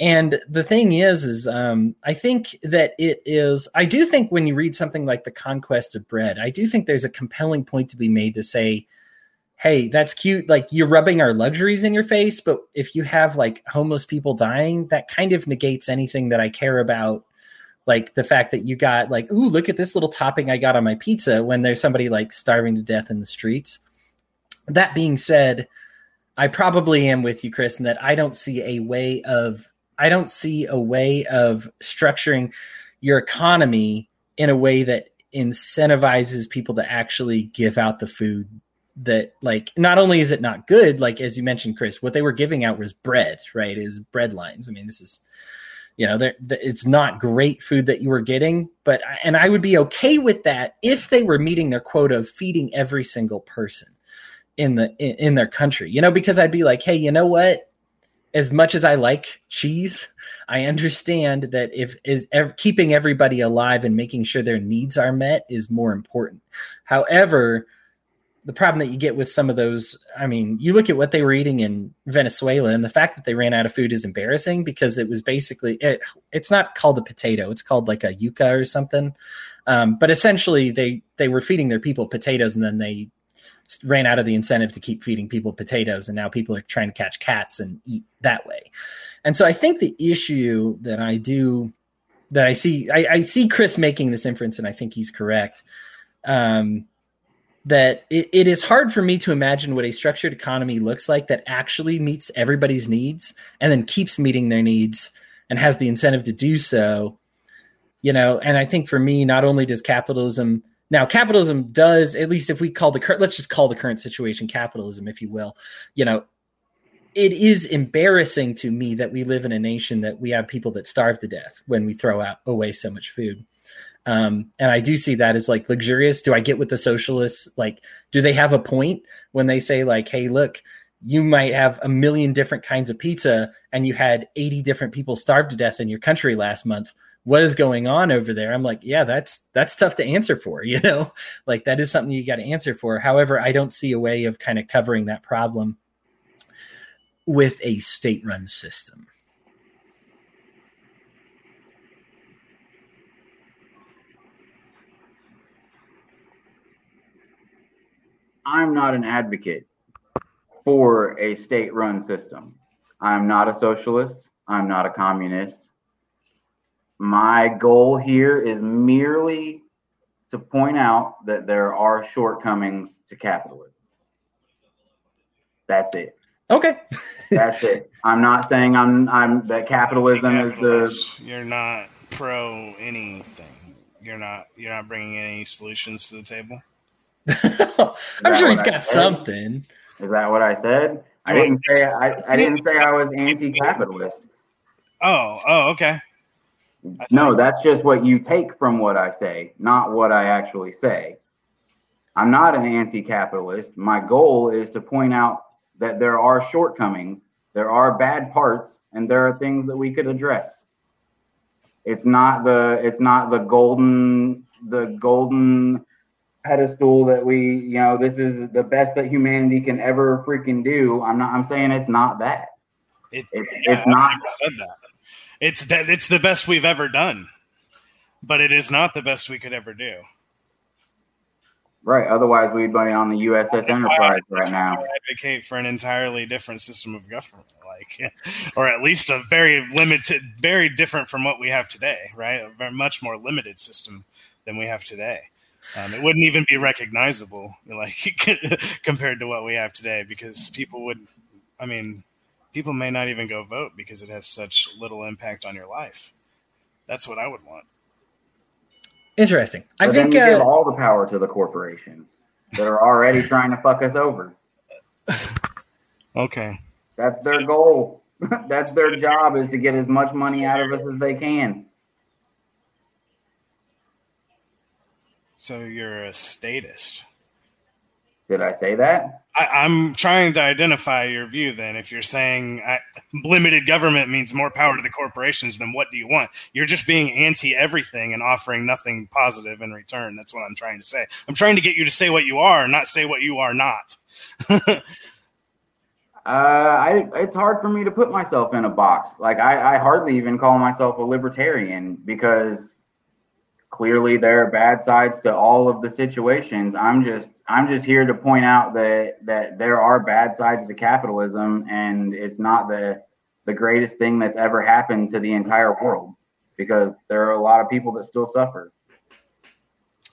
And the thing is, is um, I think that it is. I do think when you read something like the Conquest of Bread, I do think there's a compelling point to be made to say hey, that's cute. Like you're rubbing our luxuries in your face, but if you have like homeless people dying, that kind of negates anything that I care about. Like the fact that you got like, ooh, look at this little topping I got on my pizza when there's somebody like starving to death in the streets. That being said, I probably am with you, Chris, in that I don't see a way of I don't see a way of structuring your economy in a way that incentivizes people to actually give out the food that like not only is it not good like as you mentioned chris what they were giving out was bread right is bread lines. I mean this is you know it's not great food that you were getting but and i would be okay with that if they were meeting their quota of feeding every single person in the in, in their country you know because i'd be like hey you know what? As much as i like cheese i understand that if is ev- keeping everybody alive and making sure their needs are met is more important. However the problem that you get with some of those i mean you look at what they were eating in venezuela and the fact that they ran out of food is embarrassing because it was basically it, it's not called a potato it's called like a yuca or something. Um, but essentially they they were feeding their people potatoes and then they ran out of the incentive to keep feeding people potatoes and now people are trying to catch cats and eat that way. And so i think the issue that i do that i see i, I see chris making this inference and i think he's correct um, that it, it is hard for me to imagine what a structured economy looks like that actually meets everybody's needs and then keeps meeting their needs and has the incentive to do so you know? And i think for me not only does capitalism now capitalism does at least if we call the current let's just call the current situation capitalism if you will you know it is embarrassing to me that we live in a nation that we have people that starve to death when we throw out away so much food um, and I do see that as like luxurious. Do I get with the socialists? Like, do they have a point when they say, like, hey, look, you might have a million different kinds of pizza and you had 80 different people starve to death in your country last month. What is going on over there? I'm like, yeah, that's that's tough to answer for, <laughs> you know? Like that is something you got to answer for. However, I don't see a way of kind of covering that problem with a state-run system. I'm not an advocate for a state run system. I'm not a socialist. I'm not a communist. My goal here is merely to point out that there are shortcomings to capitalism. That's it. Okay. That's it. I'm not saying I'm I'm that capitalism is the you're not pro anything. You're not you're not bringing any solutions to the table. <laughs> I'm sure he's got something. Is that what I said? I didn't say I, I didn't say I was anti-capitalist. Oh, oh, okay. No, that's just what you take from what I say, not what I actually say. I'm not an anti-capitalist. My goal is to point out that there are shortcomings, there are bad parts, and there are things that we could address. It's not the it's not the golden the golden pedestal that we, you know, this is the best that humanity can ever freaking do. I'm not. I'm saying it's not that. It, it's yeah, it's not. Said that. It's that it's the best we've ever done, but it is not the best we could ever do. Right. Otherwise, we'd be on the USS Enterprise right now. I advocate for an entirely different system of government, like, <laughs> or at least a very limited, very different from what we have today. Right. A very much more limited system than we have today. Um, it wouldn't even be recognizable, <laughs> like <laughs> compared to what we have today, because people would, I mean, people may not even go vote because it has such little impact on your life. That's what I would want. Interesting. I think then you uh, give all the power to the corporations that are already <laughs> trying to fuck us over. Okay. That's their goal. <laughs> That's their job is to get as much money out of us as they can. So you're a statist. Did I say that? I, am trying to identify your view. Then, if you're saying I, limited government means more power to the corporations, then what do you want? You're just being anti everything and offering nothing positive in return. That's what I'm trying to say. I'm trying to get you to say what you are, not say what you are not. <laughs> uh, I, it's hard for me to put myself in a box. Like I, I hardly even call myself a libertarian because clearly there are bad sides to all of the situations. I'm just i'm just here to point out that that there are bad sides to capitalism and it's not the the greatest thing that's ever happened to the entire world because there are a lot of people that still suffer.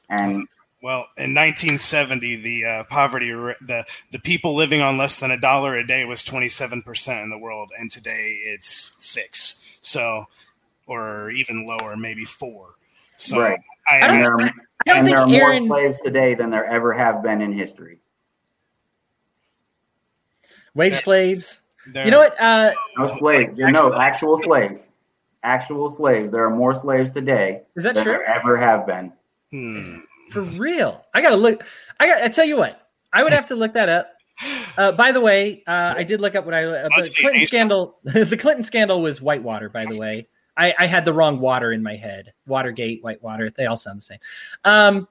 And well in 1970 the uh, poverty the the people living on less than a dollar a day was 27% in the world and today it's 6 so or even lower maybe 4 so right. I, and there are, and there are Aaron, more slaves today than there ever have been in history. Wage slaves. You know what? Uh, no slaves. No, actual slaves. Actual slaves. There are more slaves today. Is that true? There ever have been. Hmm. For real? I gotta look. I got. I tell you what. I would have to look that up. Uh, by the way, uh, I did look up what I uh, the Clinton scandal. <laughs> the Clinton scandal was Whitewater. By the way, I, I, had the wrong water in my head. Watergate, Whitewater, they all sound the same. Um,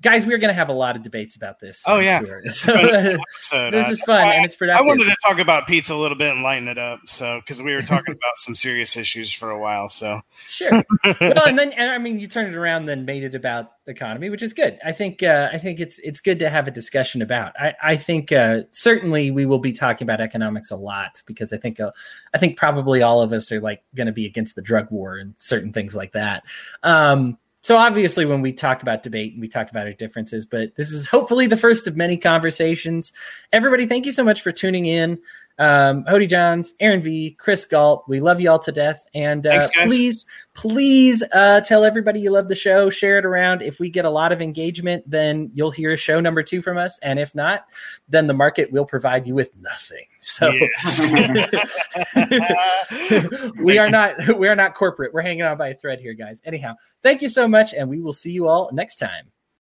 guys, we're going to have a lot of debates about this. Oh I'm yeah, sure. <laughs> so, this is fun and it's productive. I wanted to talk about pizza a little bit and lighten it up. So because we were talking about some serious issues for a while. So sure. well, and then and I mean, you turned it around, then made it about economy, which is good. I think uh, I think it's it's good to have a discussion about. I I think uh, certainly we will be talking about economics a lot because I think uh, I think probably all of us are like going to be against the drug war and certain things like that. Um, so obviously, when we talk about debate, and we talk about our differences, but this is hopefully the first of many conversations. Everybody, thank you so much for tuning in um, Cody Johns, Aaron V, Chris Galt. We love you all to death. And uh, Thanks, please, please uh, tell everybody you love the show. Share it around. If we get a lot of engagement, then you'll hear a show number two from us. And if not, then the market will provide you with nothing. So <laughs> we are not we are not corporate. We're hanging on by a thread here, guys. Anyhow, thank you so much, and we will see you all next time.